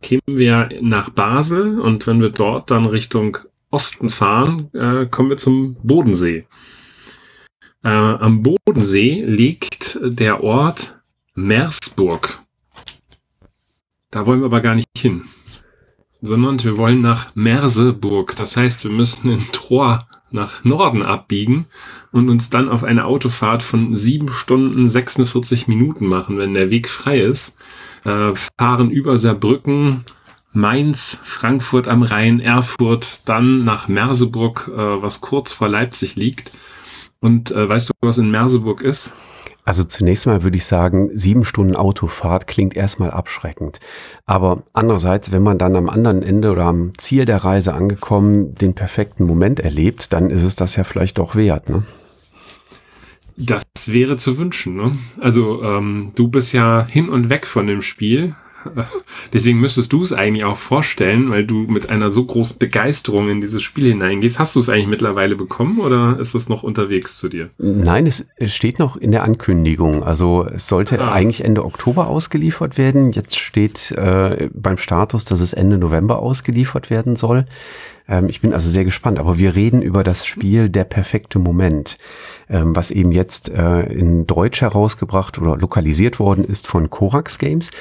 kämen wir nach Basel und wenn wir dort dann Richtung Osten fahren, äh, kommen wir zum Bodensee. Äh, am Bodensee liegt der Ort Meersburg. Da wollen wir aber gar nicht hin, sondern wir wollen nach Merseburg. Das heißt, wir müssen in Troyes nach Norden abbiegen und uns dann auf eine Autofahrt von sieben Stunden 46 Minuten machen, wenn der Weg frei ist. Äh, fahren über Saarbrücken, Mainz, Frankfurt am Rhein, Erfurt, dann nach Merseburg, äh, was kurz vor Leipzig liegt. Und äh, weißt du, was in Merseburg ist? Also zunächst mal würde ich sagen, sieben Stunden Autofahrt klingt erstmal abschreckend. Aber andererseits, wenn man dann am anderen Ende oder am Ziel der Reise angekommen den perfekten Moment erlebt, dann ist es das ja vielleicht doch wert, ne? Das wäre zu wünschen, ne? Also ähm, du bist ja hin und weg von dem Spiel, <laughs> Deswegen müsstest du es eigentlich auch vorstellen, weil du mit einer so großen Begeisterung in dieses Spiel hineingehst. Hast du es eigentlich mittlerweile bekommen oder ist es noch unterwegs zu dir? Nein, es steht noch in der Ankündigung. Also es sollte ah. eigentlich Ende Oktober ausgeliefert werden. Jetzt steht äh, beim Status, dass es Ende November ausgeliefert werden soll. Ähm, ich bin also sehr gespannt. Aber wir reden über das Spiel Der perfekte Moment, ähm, was eben jetzt äh, in Deutsch herausgebracht oder lokalisiert worden ist von Korax Games.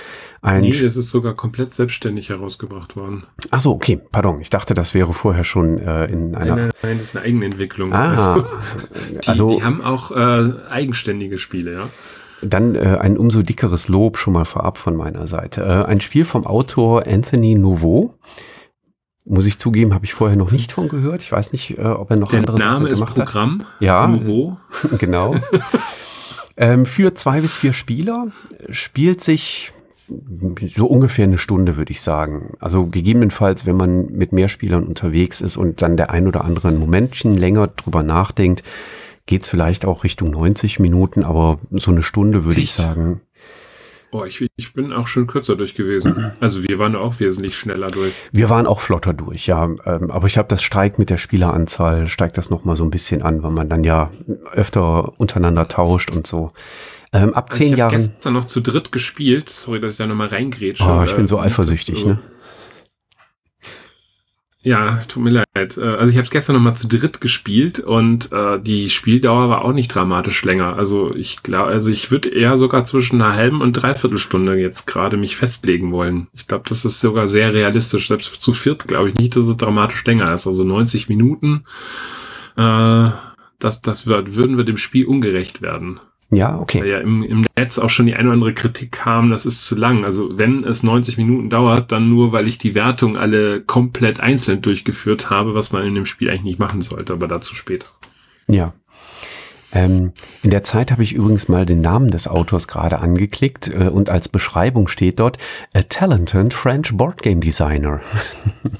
Ein nee, es ist sogar komplett selbstständig herausgebracht worden. Ach so, okay, pardon. Ich dachte, das wäre vorher schon äh, in einer. Nein, nein, das ist eine Eigenentwicklung. Ah, also, <laughs> die, also die haben auch äh, eigenständige Spiele, ja. Dann äh, ein umso dickeres Lob schon mal vorab von meiner Seite. Äh, ein Spiel vom Autor Anthony Nouveau. Muss ich zugeben, habe ich vorher noch nicht von gehört. Ich weiß nicht, äh, ob er noch Der andere Name Sachen gemacht ist Programm. Hat. Ja, Nouveau. <laughs> genau. <laughs> ähm, für zwei bis vier Spieler spielt sich so ungefähr eine Stunde, würde ich sagen. Also gegebenenfalls, wenn man mit mehr Spielern unterwegs ist und dann der ein oder andere ein Momentchen länger drüber nachdenkt, geht's vielleicht auch Richtung 90 Minuten, aber so eine Stunde würde ich sagen. Oh, ich, ich bin auch schon kürzer durch gewesen. Also wir waren auch wesentlich schneller durch. Wir waren auch flotter durch, ja. Ähm, aber ich habe das steigt mit der Spieleranzahl, steigt das nochmal so ein bisschen an, weil man dann ja öfter untereinander tauscht und so. Ähm, ab also zehn ich Jahren. Ich habe gestern noch zu dritt gespielt. Sorry, dass ich da nochmal reingrätsche. Oh, ich bin so eifersüchtig, ne? Ja, tut mir leid. Äh, also ich habe es gestern nochmal zu dritt gespielt und äh, die Spieldauer war auch nicht dramatisch länger. Also ich glaube, also ich würde eher sogar zwischen einer halben und dreiviertel Stunde jetzt gerade mich festlegen wollen. Ich glaube, das ist sogar sehr realistisch. Selbst zu viert glaube ich nicht, dass es dramatisch länger ist. Also 90 Minuten, äh, das, das wird, würden wir dem Spiel ungerecht werden. Ja, okay. Weil ja im, im Netz auch schon die eine oder andere Kritik kam, das ist zu lang. Also wenn es 90 Minuten dauert, dann nur, weil ich die Wertung alle komplett einzeln durchgeführt habe, was man in dem Spiel eigentlich nicht machen sollte, aber dazu später. Ja. Ähm, in der Zeit habe ich übrigens mal den Namen des Autors gerade angeklickt äh, und als Beschreibung steht dort A Talented French Board Game Designer.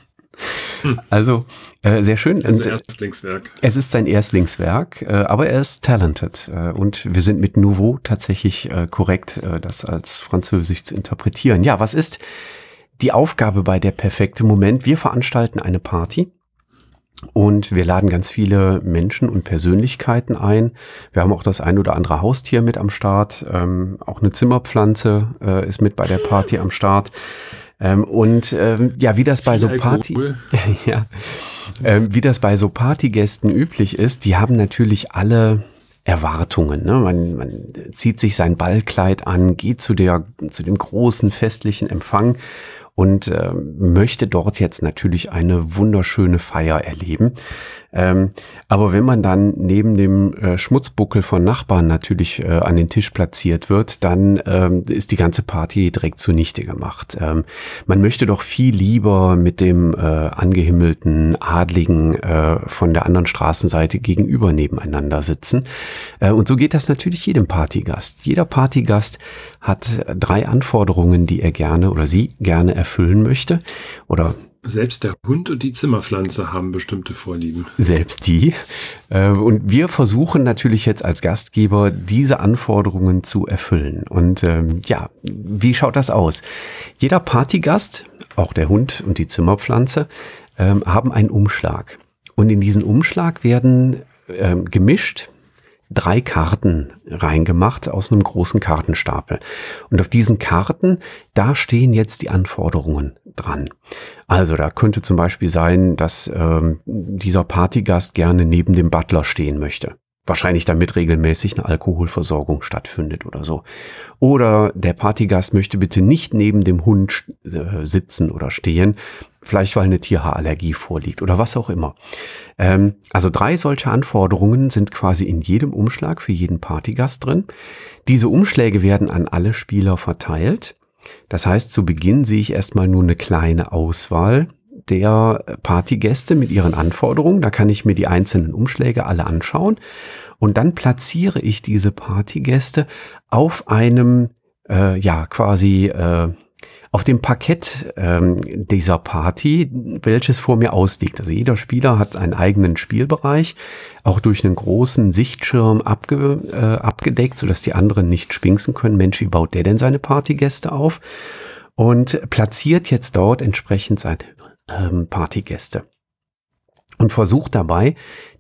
<laughs> hm. Also äh, sehr schön. Also Erstlingswerk. Es ist sein Erstlingswerk, äh, aber er ist talented. Äh, und wir sind mit Nouveau tatsächlich äh, korrekt, äh, das als Französisch zu interpretieren. Ja, was ist die Aufgabe bei der perfekte Moment? Wir veranstalten eine Party. Und wir laden ganz viele Menschen und Persönlichkeiten ein. Wir haben auch das ein oder andere Haustier mit am Start. Ähm, auch eine Zimmerpflanze ist mit bei der Party am Start. Ähm, und ähm, ja, wie das bei so Party, <laughs> ja, ähm, wie das bei so Partygästen üblich ist, die haben natürlich alle Erwartungen. Ne? Man, man zieht sich sein Ballkleid an, geht zu der zu dem großen festlichen Empfang und äh, möchte dort jetzt natürlich eine wunderschöne Feier erleben. Ähm, aber wenn man dann neben dem äh, Schmutzbuckel von Nachbarn natürlich äh, an den Tisch platziert wird, dann ähm, ist die ganze Party direkt zunichte gemacht. Ähm, man möchte doch viel lieber mit dem äh, angehimmelten Adligen äh, von der anderen Straßenseite gegenüber nebeneinander sitzen. Äh, und so geht das natürlich jedem Partygast. Jeder Partygast hat drei Anforderungen, die er gerne oder sie gerne erfüllen möchte oder selbst der Hund und die Zimmerpflanze haben bestimmte Vorlieben. Selbst die. Äh, und wir versuchen natürlich jetzt als Gastgeber diese Anforderungen zu erfüllen. Und ähm, ja, wie schaut das aus? Jeder Partygast, auch der Hund und die Zimmerpflanze, ähm, haben einen Umschlag. Und in diesen Umschlag werden ähm, gemischt drei Karten reingemacht aus einem großen Kartenstapel. Und auf diesen Karten, da stehen jetzt die Anforderungen dran. Also da könnte zum Beispiel sein, dass ähm, dieser Partygast gerne neben dem Butler stehen möchte. Wahrscheinlich damit regelmäßig eine Alkoholversorgung stattfindet oder so. Oder der Partygast möchte bitte nicht neben dem Hund äh, sitzen oder stehen, vielleicht weil eine Tierhaarallergie vorliegt oder was auch immer. Ähm, also drei solche Anforderungen sind quasi in jedem Umschlag für jeden Partygast drin. Diese Umschläge werden an alle Spieler verteilt. Das heißt, zu Beginn sehe ich erstmal nur eine kleine Auswahl der Partygäste mit ihren Anforderungen. Da kann ich mir die einzelnen Umschläge alle anschauen. Und dann platziere ich diese Partygäste auf einem, äh, ja, quasi äh, auf dem Parkett ähm, dieser Party, welches vor mir ausliegt. Also jeder Spieler hat einen eigenen Spielbereich, auch durch einen großen Sichtschirm abge, äh, abgedeckt, sodass die anderen nicht schwingsen können. Mensch, wie baut der denn seine Partygäste auf? und platziert jetzt dort entsprechend seine ähm, Partygäste und versucht dabei,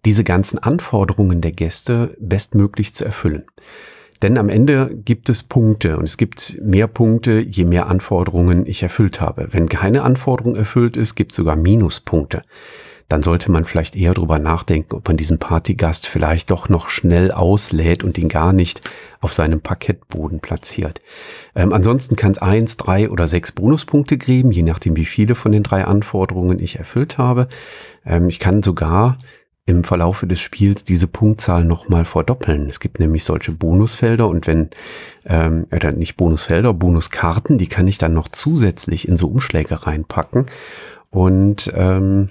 diese ganzen Anforderungen der Gäste bestmöglich zu erfüllen. Denn am Ende gibt es Punkte und es gibt mehr Punkte, je mehr Anforderungen ich erfüllt habe. Wenn keine Anforderung erfüllt ist, gibt es sogar Minuspunkte. Dann sollte man vielleicht eher drüber nachdenken, ob man diesen Partygast vielleicht doch noch schnell auslädt und ihn gar nicht auf seinem Parkettboden platziert. Ähm, ansonsten kann es eins, drei oder sechs Bonuspunkte geben, je nachdem, wie viele von den drei Anforderungen ich erfüllt habe. Ähm, ich kann sogar im Verlaufe des Spiels diese Punktzahl nochmal verdoppeln. Es gibt nämlich solche Bonusfelder und wenn, ähm, oder nicht Bonusfelder, Bonuskarten, die kann ich dann noch zusätzlich in so Umschläge reinpacken und ähm,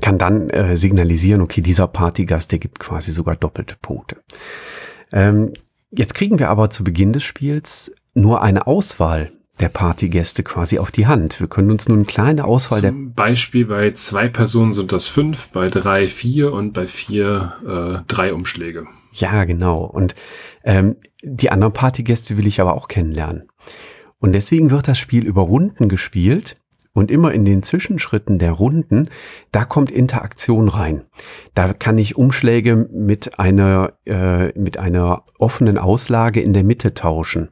kann dann äh, signalisieren, okay, dieser Partygast, der gibt quasi sogar doppelte Punkte. Ähm, jetzt kriegen wir aber zu Beginn des Spiels nur eine Auswahl der Partygäste quasi auf die Hand. Wir können uns nun eine kleine Auswahl Zum der. Beispiel bei zwei Personen sind das fünf, bei drei vier und bei vier äh, drei Umschläge. Ja, genau. Und ähm, die anderen Partygäste will ich aber auch kennenlernen. Und deswegen wird das Spiel über Runden gespielt und immer in den Zwischenschritten der Runden, da kommt Interaktion rein. Da kann ich Umschläge mit einer, äh, mit einer offenen Auslage in der Mitte tauschen.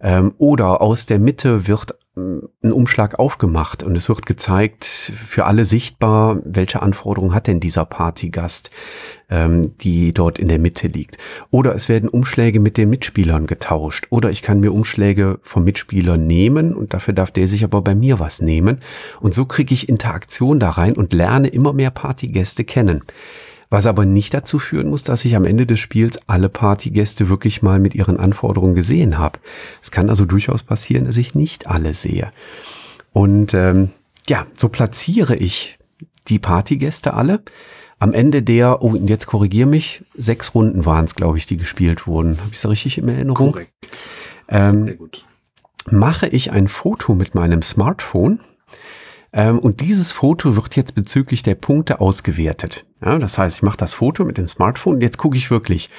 Ähm, oder aus der Mitte wird ein Umschlag aufgemacht und es wird gezeigt, für alle sichtbar, welche Anforderungen hat denn dieser Partygast, ähm, die dort in der Mitte liegt. Oder es werden Umschläge mit den Mitspielern getauscht. Oder ich kann mir Umschläge vom Mitspieler nehmen und dafür darf der sich aber bei mir was nehmen. Und so kriege ich Interaktion da rein und lerne immer mehr Partygäste kennen. Was aber nicht dazu führen muss, dass ich am Ende des Spiels alle Partygäste wirklich mal mit ihren Anforderungen gesehen habe. Es kann also durchaus passieren, dass ich nicht alle sehe. Und ähm, ja, so platziere ich die Partygäste alle. Am Ende der, oh, und jetzt korrigiere mich, sechs Runden waren es, glaube ich, die gespielt wurden. Habe ich es richtig in Erinnerung? Korrekt. Ähm, Sehr gut. Mache ich ein Foto mit meinem Smartphone und dieses Foto wird jetzt bezüglich der Punkte ausgewertet. Ja, das heißt, ich mache das Foto mit dem Smartphone und jetzt gucke ich wirklich,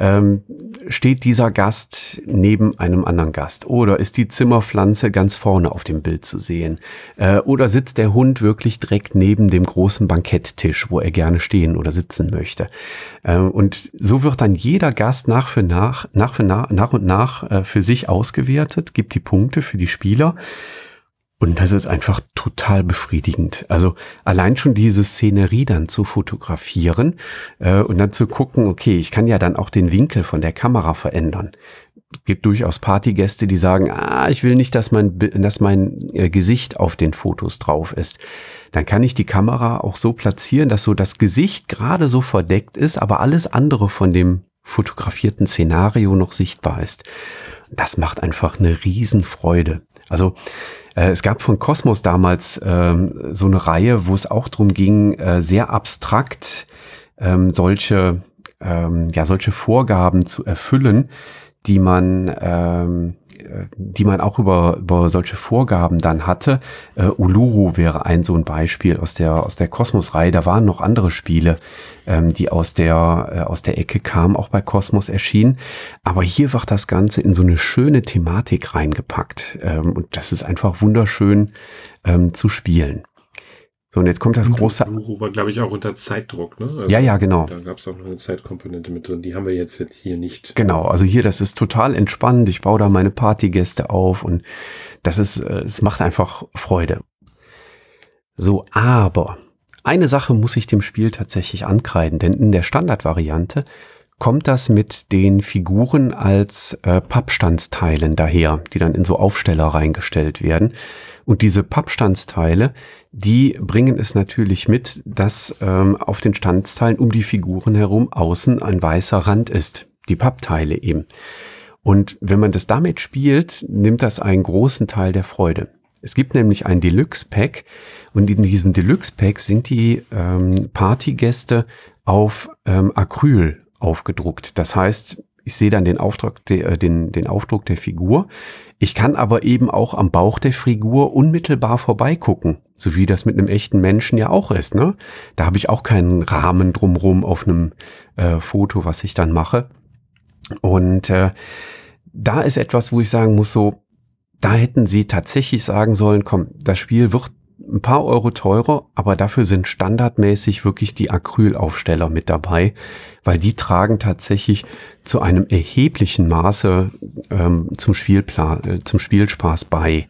ähm, steht dieser Gast neben einem anderen Gast oder ist die Zimmerpflanze ganz vorne auf dem Bild zu sehen äh, oder sitzt der Hund wirklich direkt neben dem großen Banketttisch, wo er gerne stehen oder sitzen möchte. Äh, und so wird dann jeder Gast nach für nach, nach für nach, nach und nach äh, für sich ausgewertet, gibt die Punkte für die Spieler. Und das ist einfach total befriedigend. Also allein schon diese Szenerie dann zu fotografieren äh, und dann zu gucken, okay, ich kann ja dann auch den Winkel von der Kamera verändern. Es gibt durchaus Partygäste, die sagen, ah, ich will nicht, dass mein, dass mein äh, Gesicht auf den Fotos drauf ist. Dann kann ich die Kamera auch so platzieren, dass so das Gesicht gerade so verdeckt ist, aber alles andere von dem fotografierten Szenario noch sichtbar ist. Das macht einfach eine Riesenfreude. Also äh, es gab von Kosmos damals ähm, so eine Reihe, wo es auch darum ging, äh, sehr abstrakt ähm, solche, ähm, ja, solche Vorgaben zu erfüllen, die man, ähm, äh, die man auch über, über solche Vorgaben dann hatte. Äh, Uluru wäre ein so ein Beispiel aus der, aus der Kosmos-Reihe. Da waren noch andere Spiele, ähm, die aus der, äh, aus der Ecke kamen, auch bei Kosmos erschienen. Aber hier wird das Ganze in so eine schöne Thematik reingepackt. Ähm, und das ist einfach wunderschön ähm, zu spielen. So, und jetzt kommt das große. Luro war, glaube ich, auch unter Zeitdruck, ne? Also ja, ja, genau. Da gab es auch noch eine Zeitkomponente mit drin. Die haben wir jetzt hier nicht. Genau, also hier, das ist total entspannt. Ich baue da meine Partygäste auf und das ist, äh, es macht einfach Freude. So, aber eine Sache muss ich dem Spiel tatsächlich ankreiden, denn in der Standardvariante kommt das mit den Figuren als äh, Pappstandsteilen daher, die dann in so Aufsteller reingestellt werden. Und diese Pappstandsteile, die bringen es natürlich mit, dass ähm, auf den Standsteilen um die Figuren herum außen ein weißer Rand ist. Die Pappteile eben. Und wenn man das damit spielt, nimmt das einen großen Teil der Freude. Es gibt nämlich ein Deluxe-Pack und in diesem Deluxe-Pack sind die ähm, Partygäste auf ähm, Acryl aufgedruckt. Das heißt, ich sehe dann den Aufdruck, der, äh, den, den Aufdruck der Figur. Ich kann aber eben auch am Bauch der Figur unmittelbar vorbeigucken, so wie das mit einem echten Menschen ja auch ist. Ne? Da habe ich auch keinen Rahmen drumrum auf einem äh, Foto, was ich dann mache. Und äh, da ist etwas, wo ich sagen muss, so, da hätten sie tatsächlich sagen sollen, komm, das Spiel wird ein paar Euro teurer, aber dafür sind standardmäßig wirklich die Acrylaufsteller mit dabei, weil die tragen tatsächlich zu einem erheblichen Maße ähm, zum, Spielplan, äh, zum Spielspaß bei.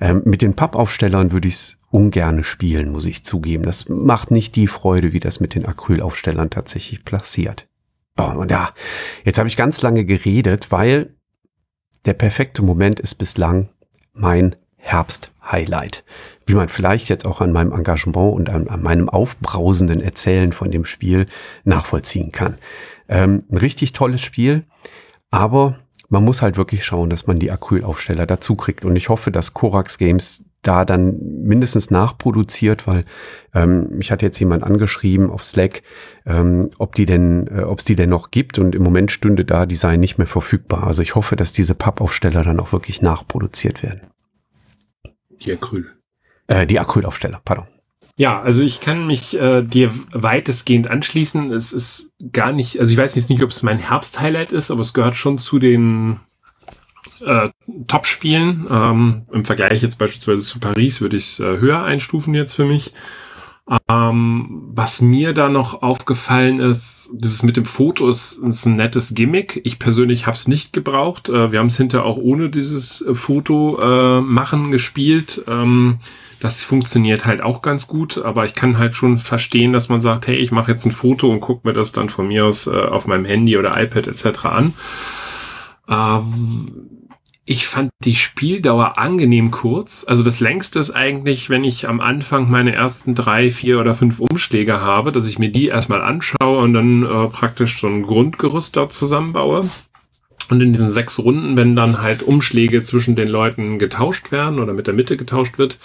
Ähm, mit den Pappaufstellern würde ich es ungerne spielen, muss ich zugeben. Das macht nicht die Freude, wie das mit den Acrylaufstellern tatsächlich passiert. Oh, und ja, jetzt habe ich ganz lange geredet, weil der perfekte Moment ist bislang mein Herbst-Highlight. Wie man vielleicht jetzt auch an meinem Engagement und an, an meinem aufbrausenden Erzählen von dem Spiel nachvollziehen kann. Ähm, ein richtig tolles Spiel, aber man muss halt wirklich schauen, dass man die Acrylaufsteller dazu kriegt. Und ich hoffe, dass Korax Games da dann mindestens nachproduziert, weil ähm, mich hat jetzt jemand angeschrieben auf Slack, ähm, ob die denn, äh, ob es die denn noch gibt und im Moment stünde da, die seien nicht mehr verfügbar. Also ich hoffe, dass diese Pappaufsteller dann auch wirklich nachproduziert werden. Die Acryl. Äh, die Acrylaufsteller, pardon. Ja, also ich kann mich äh, dir weitestgehend anschließen. Es ist gar nicht, also ich weiß jetzt nicht, ob es mein Herbst-Highlight ist, aber es gehört schon zu den äh, Top-Spielen. Ähm, Im Vergleich jetzt beispielsweise zu Paris würde ich es äh, höher einstufen jetzt für mich. Ähm, was mir da noch aufgefallen ist, dieses mit dem Foto ist, ist ein nettes Gimmick. Ich persönlich habe es nicht gebraucht. Äh, wir haben es hinterher auch ohne dieses äh, Foto äh, machen gespielt. Ähm, das funktioniert halt auch ganz gut, aber ich kann halt schon verstehen, dass man sagt, hey, ich mache jetzt ein Foto und gucke mir das dann von mir aus äh, auf meinem Handy oder iPad etc. an. Äh, ich fand die Spieldauer angenehm kurz. Also das längste ist eigentlich, wenn ich am Anfang meine ersten drei, vier oder fünf Umschläge habe, dass ich mir die erstmal anschaue und dann äh, praktisch so ein Grundgerüst dort zusammenbaue. Und in diesen sechs Runden, wenn dann halt Umschläge zwischen den Leuten getauscht werden oder mit der Mitte getauscht wird,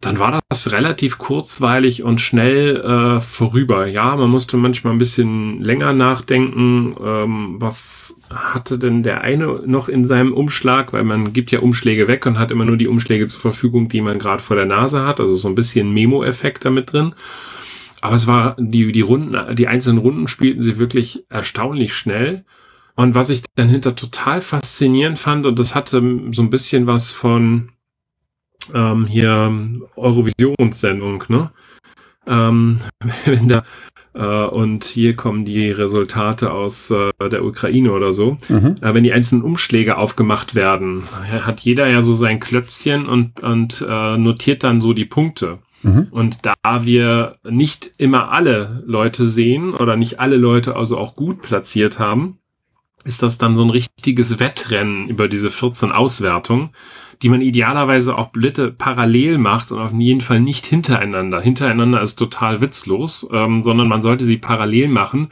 dann war das relativ kurzweilig und schnell äh, vorüber. Ja, man musste manchmal ein bisschen länger nachdenken, ähm, was hatte denn der eine noch in seinem Umschlag, weil man gibt ja Umschläge weg und hat immer nur die Umschläge zur Verfügung, die man gerade vor der Nase hat, also so ein bisschen Memo-Effekt damit drin. Aber es war, die, die Runden, die einzelnen Runden spielten sie wirklich erstaunlich schnell. Und was ich dann hinter total faszinierend fand, und das hatte so ein bisschen was von, ähm, hier Eurovisionssendung, ne? Ähm, <laughs> wenn da äh, und hier kommen die Resultate aus äh, der Ukraine oder so. Mhm. Äh, wenn die einzelnen Umschläge aufgemacht werden, hat jeder ja so sein Klötzchen und, und äh, notiert dann so die Punkte. Mhm. Und da wir nicht immer alle Leute sehen oder nicht alle Leute also auch gut platziert haben, ist das dann so ein richtiges Wettrennen über diese 14 Auswertungen die man idealerweise auch Blitte parallel macht und auf jeden Fall nicht hintereinander. Hintereinander ist total witzlos, ähm, sondern man sollte sie parallel machen.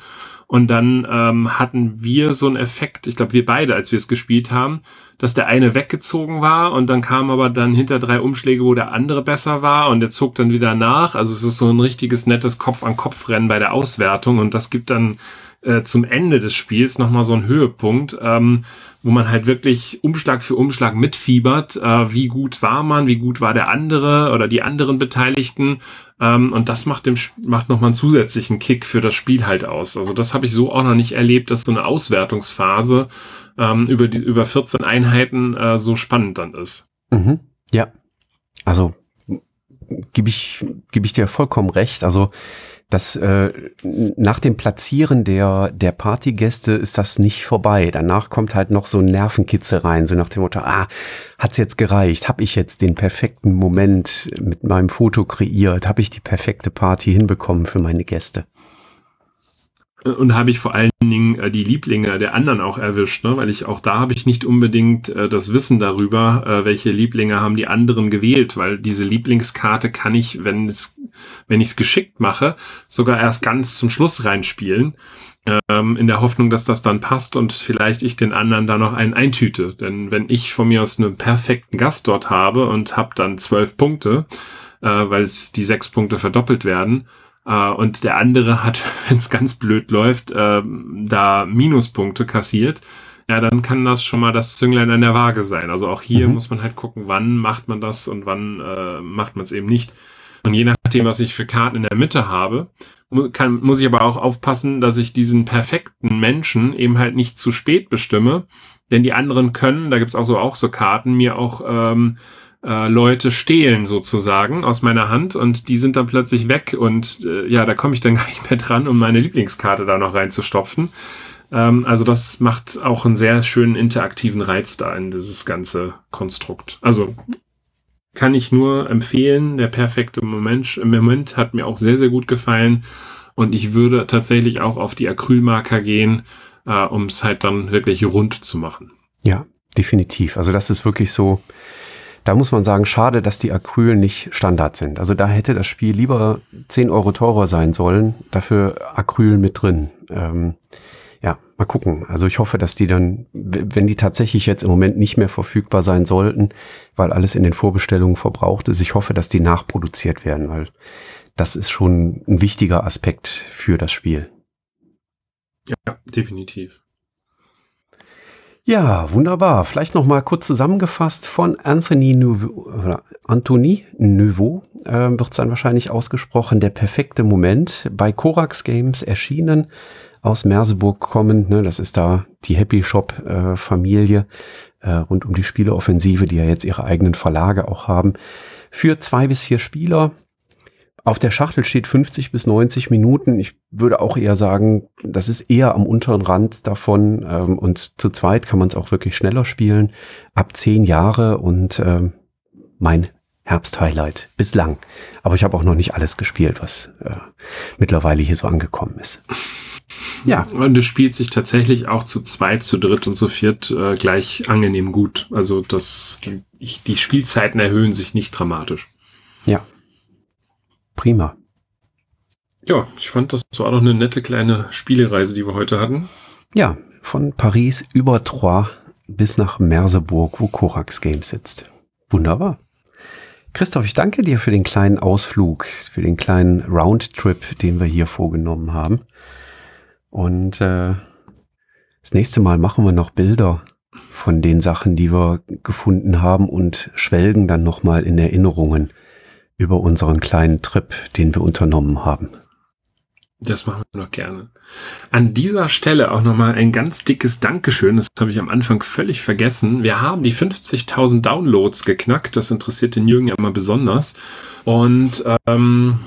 Und dann ähm, hatten wir so einen Effekt, ich glaube wir beide, als wir es gespielt haben, dass der eine weggezogen war und dann kam aber dann hinter drei Umschläge, wo der andere besser war und der zog dann wieder nach. Also es ist so ein richtiges nettes Kopf-an-Kopf-Rennen bei der Auswertung und das gibt dann äh, zum Ende des Spiels nochmal so einen Höhepunkt, ähm, wo man halt wirklich Umschlag für Umschlag mitfiebert, äh, wie gut war man, wie gut war der andere oder die anderen Beteiligten. Ähm, und das macht dem macht nochmal einen zusätzlichen Kick für das Spiel halt aus. Also das habe ich so auch noch nicht erlebt, dass so eine Auswertungsphase ähm, über die über 14 Einheiten äh, so spannend dann ist. Mhm. Ja, also gebe ich gebe ich dir vollkommen recht. Also das äh, nach dem Platzieren der der Partygäste ist das nicht vorbei. Danach kommt halt noch so ein Nervenkitzel rein, so nach dem Motto, ah, hat's jetzt gereicht? Hab ich jetzt den perfekten Moment mit meinem Foto kreiert? Hab ich die perfekte Party hinbekommen für meine Gäste? Und habe ich vor allen Dingen äh, die Lieblinge der anderen auch erwischt, ne? weil ich auch da habe ich nicht unbedingt äh, das Wissen darüber, äh, welche Lieblinge haben die anderen gewählt, weil diese Lieblingskarte kann ich, wenn es, wenn ich es geschickt mache, sogar erst ganz zum Schluss reinspielen, ähm, in der Hoffnung, dass das dann passt und vielleicht ich den anderen da noch einen eintüte. Denn wenn ich von mir aus einen perfekten Gast dort habe und habe dann zwölf Punkte, äh, weil es die sechs Punkte verdoppelt werden, äh, und der andere hat, <laughs> wenn es ganz blöd läuft, äh, da Minuspunkte kassiert, ja, dann kann das schon mal das Zünglein an der Waage sein. Also auch hier mhm. muss man halt gucken, wann macht man das und wann äh, macht man es eben nicht. Und je nachdem, was ich für Karten in der Mitte habe, kann, muss ich aber auch aufpassen, dass ich diesen perfekten Menschen eben halt nicht zu spät bestimme. Denn die anderen können, da gibt's auch so auch so Karten, mir auch ähm, äh, Leute stehlen sozusagen aus meiner Hand und die sind dann plötzlich weg und äh, ja, da komme ich dann <laughs> gar nicht mehr dran, um meine Lieblingskarte da noch reinzustopfen. Ähm, also das macht auch einen sehr schönen interaktiven Reiz da in dieses ganze Konstrukt. Also kann ich nur empfehlen. Der perfekte Moment, im Moment hat mir auch sehr, sehr gut gefallen. Und ich würde tatsächlich auch auf die Acrylmarker gehen, äh, um es halt dann wirklich rund zu machen. Ja, definitiv. Also das ist wirklich so, da muss man sagen, schade, dass die Acryl nicht Standard sind. Also da hätte das Spiel lieber 10 Euro teurer sein sollen, dafür Acryl mit drin. Ähm, mal gucken. Also ich hoffe, dass die dann, wenn die tatsächlich jetzt im Moment nicht mehr verfügbar sein sollten, weil alles in den Vorbestellungen verbraucht ist, ich hoffe, dass die nachproduziert werden, weil das ist schon ein wichtiger Aspekt für das Spiel. Ja, definitiv. Ja, wunderbar. Vielleicht noch mal kurz zusammengefasst von Anthony Nouveau, oder Anthony Nouveau äh, wird es dann wahrscheinlich ausgesprochen. Der perfekte Moment bei Korax Games erschienen aus Merseburg kommend. Ne? Das ist da die Happy Shop äh, äh, rund um die Spieleoffensive, die ja jetzt ihre eigenen Verlage auch haben. Für zwei bis vier Spieler. Auf der Schachtel steht 50 bis 90 Minuten. Ich würde auch eher sagen, das ist eher am unteren Rand davon. Ähm, und zu zweit kann man es auch wirklich schneller spielen. Ab zehn Jahre und ähm, mein Herbst-Highlight bislang. Aber ich habe auch noch nicht alles gespielt, was äh, mittlerweile hier so angekommen ist. Ja. Und es spielt sich tatsächlich auch zu zweit, zu dritt und zu viert äh, gleich angenehm gut. Also das, die, ich, die Spielzeiten erhöhen sich nicht dramatisch. Ja. Prima. Ja, ich fand, das war doch eine nette kleine Spielereise, die wir heute hatten. Ja, von Paris über Troyes bis nach Merseburg, wo Korax Games sitzt. Wunderbar. Christoph, ich danke dir für den kleinen Ausflug, für den kleinen Roundtrip, den wir hier vorgenommen haben. Und äh, das nächste Mal machen wir noch Bilder von den Sachen, die wir gefunden haben und schwelgen dann nochmal in Erinnerungen über unseren kleinen Trip, den wir unternommen haben. Das machen wir noch gerne. An dieser Stelle auch nochmal ein ganz dickes Dankeschön. Das habe ich am Anfang völlig vergessen. Wir haben die 50.000 Downloads geknackt. Das interessiert den Jürgen ja immer besonders. Und ähm,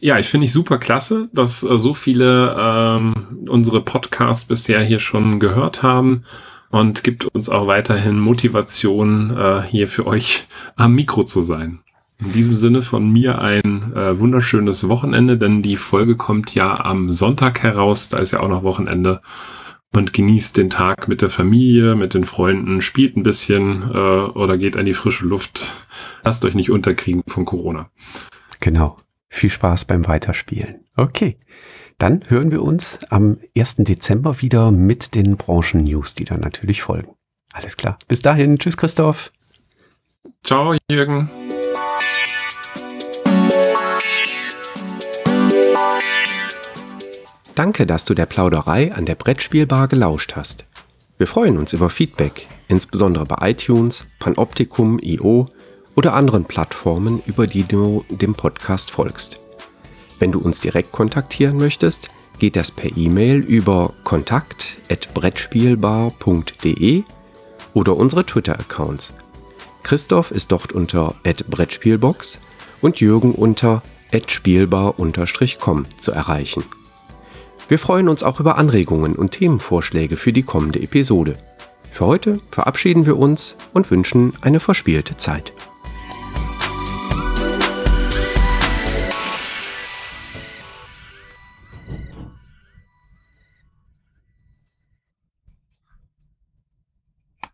ja, ich finde ich super klasse, dass äh, so viele ähm, unsere Podcasts bisher hier schon gehört haben und gibt uns auch weiterhin Motivation, äh, hier für euch <laughs> am Mikro zu sein. In diesem Sinne von mir ein äh, wunderschönes Wochenende, denn die Folge kommt ja am Sonntag heraus, da ist ja auch noch Wochenende und genießt den Tag mit der Familie, mit den Freunden, spielt ein bisschen äh, oder geht an die frische Luft. Lasst euch nicht unterkriegen von Corona. Genau. Viel Spaß beim Weiterspielen. Okay, dann hören wir uns am 1. Dezember wieder mit den Branchen-News, die dann natürlich folgen. Alles klar. Bis dahin. Tschüss, Christoph. Ciao, Jürgen. Danke, dass du der Plauderei an der Brettspielbar gelauscht hast. Wir freuen uns über Feedback, insbesondere bei iTunes, Panoptikum, IO oder anderen Plattformen, über die du dem Podcast folgst. Wenn du uns direkt kontaktieren möchtest, geht das per E-Mail über kontakt@brettspielbar.de oder unsere Twitter-Accounts. Christoph ist dort unter @brettspielbox und Jürgen unter @spielbar_com zu erreichen. Wir freuen uns auch über Anregungen und Themenvorschläge für die kommende Episode. Für heute verabschieden wir uns und wünschen eine verspielte Zeit.